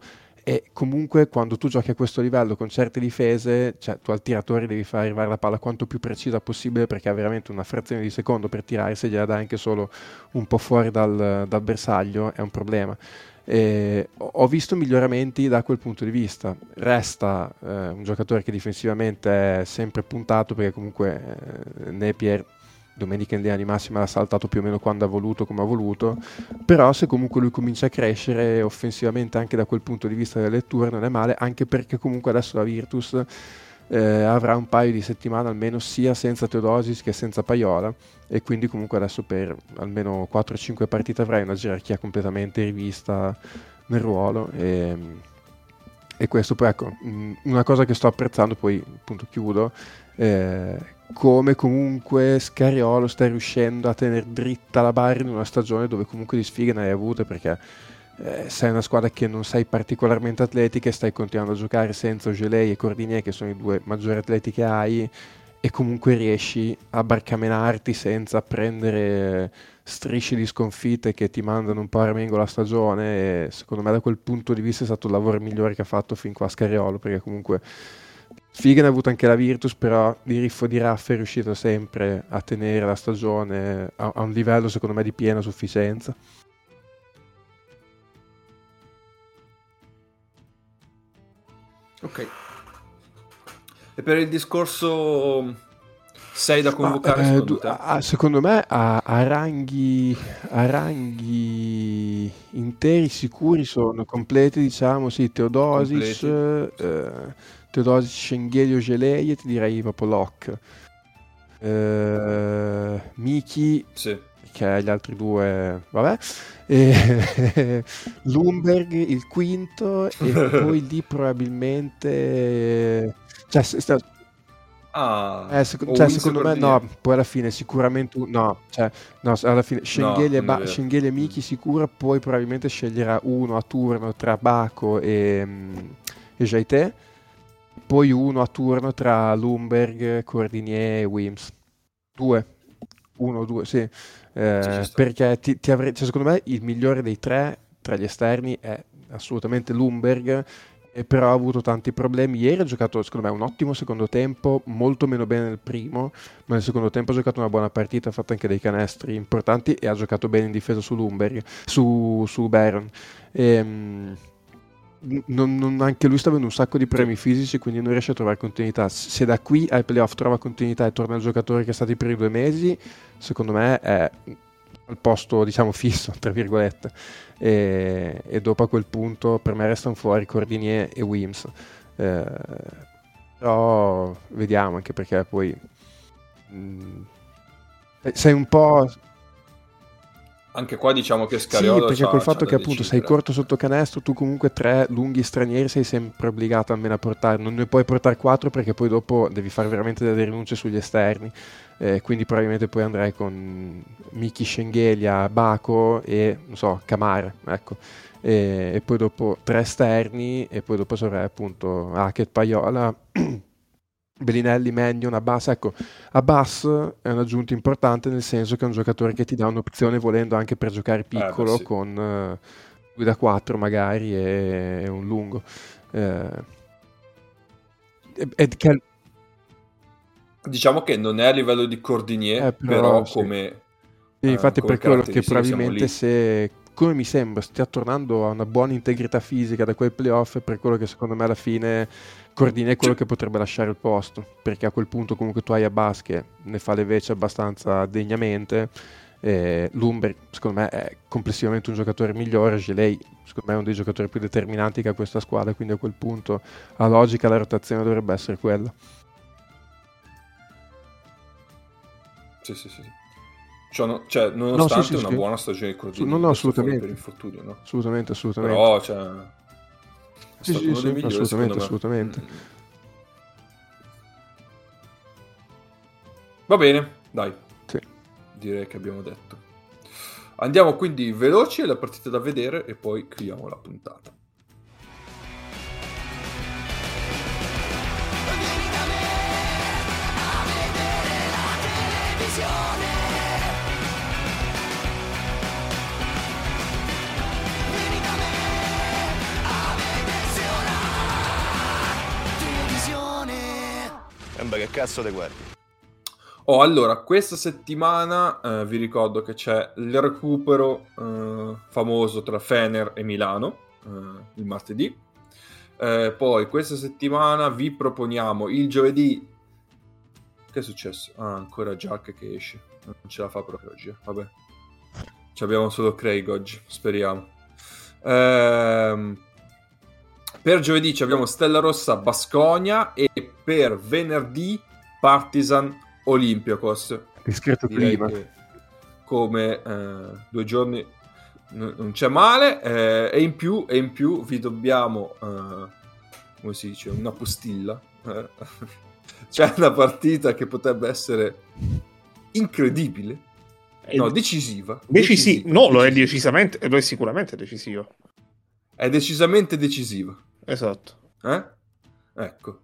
e comunque quando tu giochi a questo livello con certe difese, cioè tu al tiratore devi far arrivare la palla quanto più precisa possibile perché ha veramente una frazione di secondo per tirare, se gliela dai anche solo un po' fuori dal, dal bersaglio è un problema. E ho visto miglioramenti da quel punto di vista. Resta eh, un giocatore che difensivamente è sempre puntato perché comunque eh, Napier domenica in linea di massima l'ha saltato più o meno quando ha voluto, come ha voluto, però se comunque lui comincia a crescere offensivamente anche da quel punto di vista delle letture non è male, anche perché comunque adesso la Virtus eh, avrà un paio di settimane almeno sia senza Teodosis che senza Paiola e quindi comunque adesso per almeno 4-5 partite avrai una gerarchia completamente rivista nel ruolo e, e questo poi ecco una cosa che sto apprezzando poi appunto chiudo eh, come comunque Scariolo sta riuscendo a tenere dritta la barra in una stagione dove comunque di sfighe ne hai avute perché eh, sei una squadra che non sei particolarmente atletica e stai continuando a giocare senza Ogelei e Cordinier che sono i due maggiori atleti che hai e comunque riesci a barcamenarti senza prendere strisce di sconfitte che ti mandano un po' a remengo la stagione e secondo me da quel punto di vista è stato il lavoro migliore che ha fatto fin qua Scariolo perché comunque Figa ne ha avuto anche la Virtus però di Riffo di Raffa è riuscito sempre a tenere la stagione a, a un livello secondo me di piena sufficienza. Ok. E per il discorso 6 da convocare, Ma, eh, secondo, a, secondo me a, a, ranghi, a, ranghi, interi sicuri sono completi, diciamo, sì, Teodosis, eh, Teodosis, Schengelio, Geleie, ti direi proprio Locke. Eh, Miki, sì. che gli altri due, vabbè, e, <laughs> Lumberg il quinto e poi lì <laughs> probabilmente... Cioè, sta, Ah, eh, sec- cioè, secondo me no, poi alla fine sicuramente no, cioè, no alla fine Schengheli, no, e, ba- e Miki sicura, poi probabilmente sceglierà uno a turno tra Baco e, mm, e Jaite, poi uno a turno tra Lumberg, Cordinier e Wims. Due, uno due, sì, eh, perché ti, ti avrei, cioè, secondo me il migliore dei tre tra gli esterni è assolutamente Lumberg e però ha avuto tanti problemi. Ieri ha giocato, secondo me, un ottimo secondo tempo, molto meno bene nel primo, ma nel secondo tempo ha giocato una buona partita, ha fatto anche dei canestri importanti e ha giocato bene in difesa su Lumberg, su, su Baron. E, ehm, non, non, anche lui sta avendo un sacco di premi fisici, quindi non riesce a trovare continuità. Se da qui ai playoff trova continuità e torna il giocatore che è stato i primi due mesi, secondo me è al posto diciamo fisso, <laughs> tra virgolette. E, e, dopo a quel punto per me restano fuori Cordinier e Wims eh, però vediamo anche perché poi mh, mm, sei un po' anche qua diciamo che Scariolo sì, perché col fatto che appunto sei corto sotto canestro tu comunque tre lunghi stranieri sei sempre obbligato almeno a portare. Non ne puoi portare quattro perché poi dopo devi fare veramente delle rinunce sugli esterni. Eh, quindi probabilmente poi andrei con Miki Schengelia, Baco e non so, Camara ecco. E, e, poi dopo tre esterni e poi dopo sarai appunto Hackett, Paiola <clears throat> Bellinelli, Mannion, Abbas, ecco, Abbas è un'aggiunta importante nel senso che è un giocatore che ti dà un'opzione volendo anche per giocare piccolo eh, sì. con uh, da 4 magari e, e un lungo. Eh, ed, che... Diciamo che non è a livello di Cordinier, eh, però, però sì. come... Sì, infatti uh, per quello che probabilmente se come mi sembra stia tornando a una buona integrità fisica da quei playoff per quello che secondo me alla fine Cordini è quello che potrebbe lasciare il posto perché a quel punto comunque tu hai Abbas che ne fa le veci abbastanza degnamente eh, Lumber secondo me è complessivamente un giocatore migliore Gelei secondo me è uno dei giocatori più determinanti che ha questa squadra quindi a quel punto a logica la rotazione dovrebbe essere quella sì sì sì cioè, no, cioè, nonostante no, sì, sì, una sì. buona stagione di Cordini no, no, assolutamente. per infortunio, no? Assolutamente, assolutamente. Però, cioè, sì, sì, sì, migliori, assolutamente, assolutamente. Va bene, dai. Sì. Direi che abbiamo detto. Andiamo quindi veloci alla partita da vedere e poi chiudiamo la puntata. Vieni da me a vedere la televisione. Sembra che cazzo te guardi. Oh, allora, questa settimana eh, vi ricordo che c'è il recupero eh, famoso tra Fener e Milano, eh, il martedì. Eh, poi questa settimana vi proponiamo il giovedì... Che è successo? Ah, ancora Jack che esce. Non ce la fa proprio oggi. Vabbè. Ci abbiamo solo Craig oggi, speriamo. Ehm per giovedì abbiamo Stella Rossa Basconia e per venerdì Partizan Olympiakos. Discreto prima. Come eh, due giorni n- non c'è male eh, e, in più, e in più vi dobbiamo, eh, come si dice, una postilla. Eh. <laughs> c'è una partita che potrebbe essere incredibile. No, decisiva. Decisiva. No, lo è decisamente, lo è sicuramente decisivo. È decisamente decisiva. Esatto. Eh? Ecco.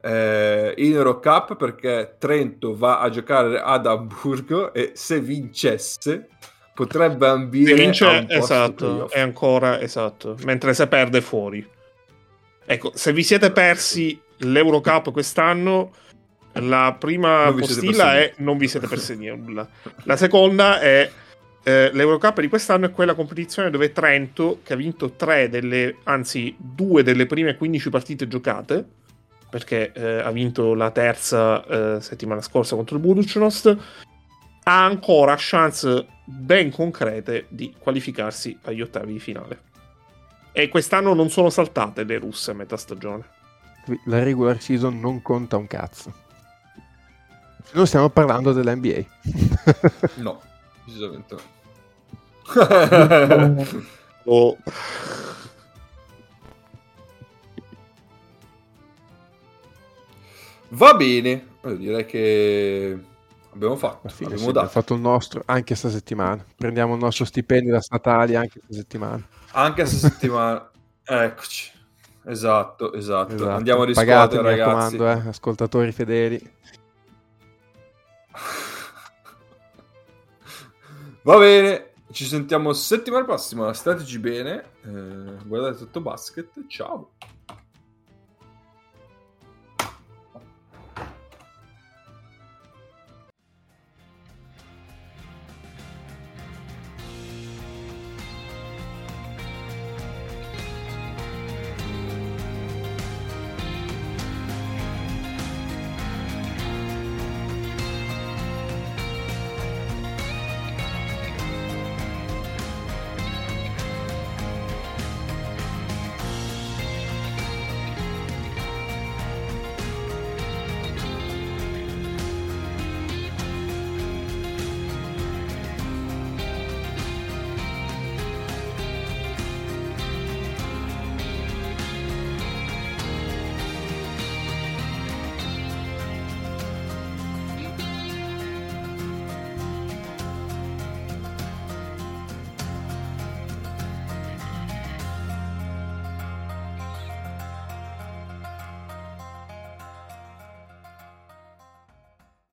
eh, in Eurocup perché Trento va a giocare ad Amburgo e se vincesse potrebbe ambire Se vince, a un posto esatto, è ancora esatto. Mentre se perde fuori. Ecco, se vi siete persi l'Eurocup quest'anno, la prima postilla è non vi siete persi <laughs> nulla. La seconda è eh, l'Eurocup di quest'anno è quella competizione dove Trento, che ha vinto tre delle, anzi due delle prime 15 partite giocate, perché eh, ha vinto la terza eh, settimana scorsa contro il Buducnost, ha ancora chance ben concrete di qualificarsi agli ottavi di finale. E quest'anno non sono saltate le russe a metà stagione. La regular season non conta un cazzo. Non stiamo parlando dell'NBA. No, <laughs> decisamente no. <laughs> Oh, Va bene, direi che abbiamo fatto, fine abbiamo sì, dato. fatto il nostro anche sta settimana. Prendiamo il nostro stipendio da statali anche questa settimana. Anche questa <laughs> settimana. Eccoci. Esatto, esatto, Esatto. Andiamo a Pagate, riscuotere, mi ragazzi. raccomando, eh, ascoltatori fedeli. <laughs> Va bene, ci sentiamo settimana prossima. Stateci bene, eh, guardate tutto basket. Ciao.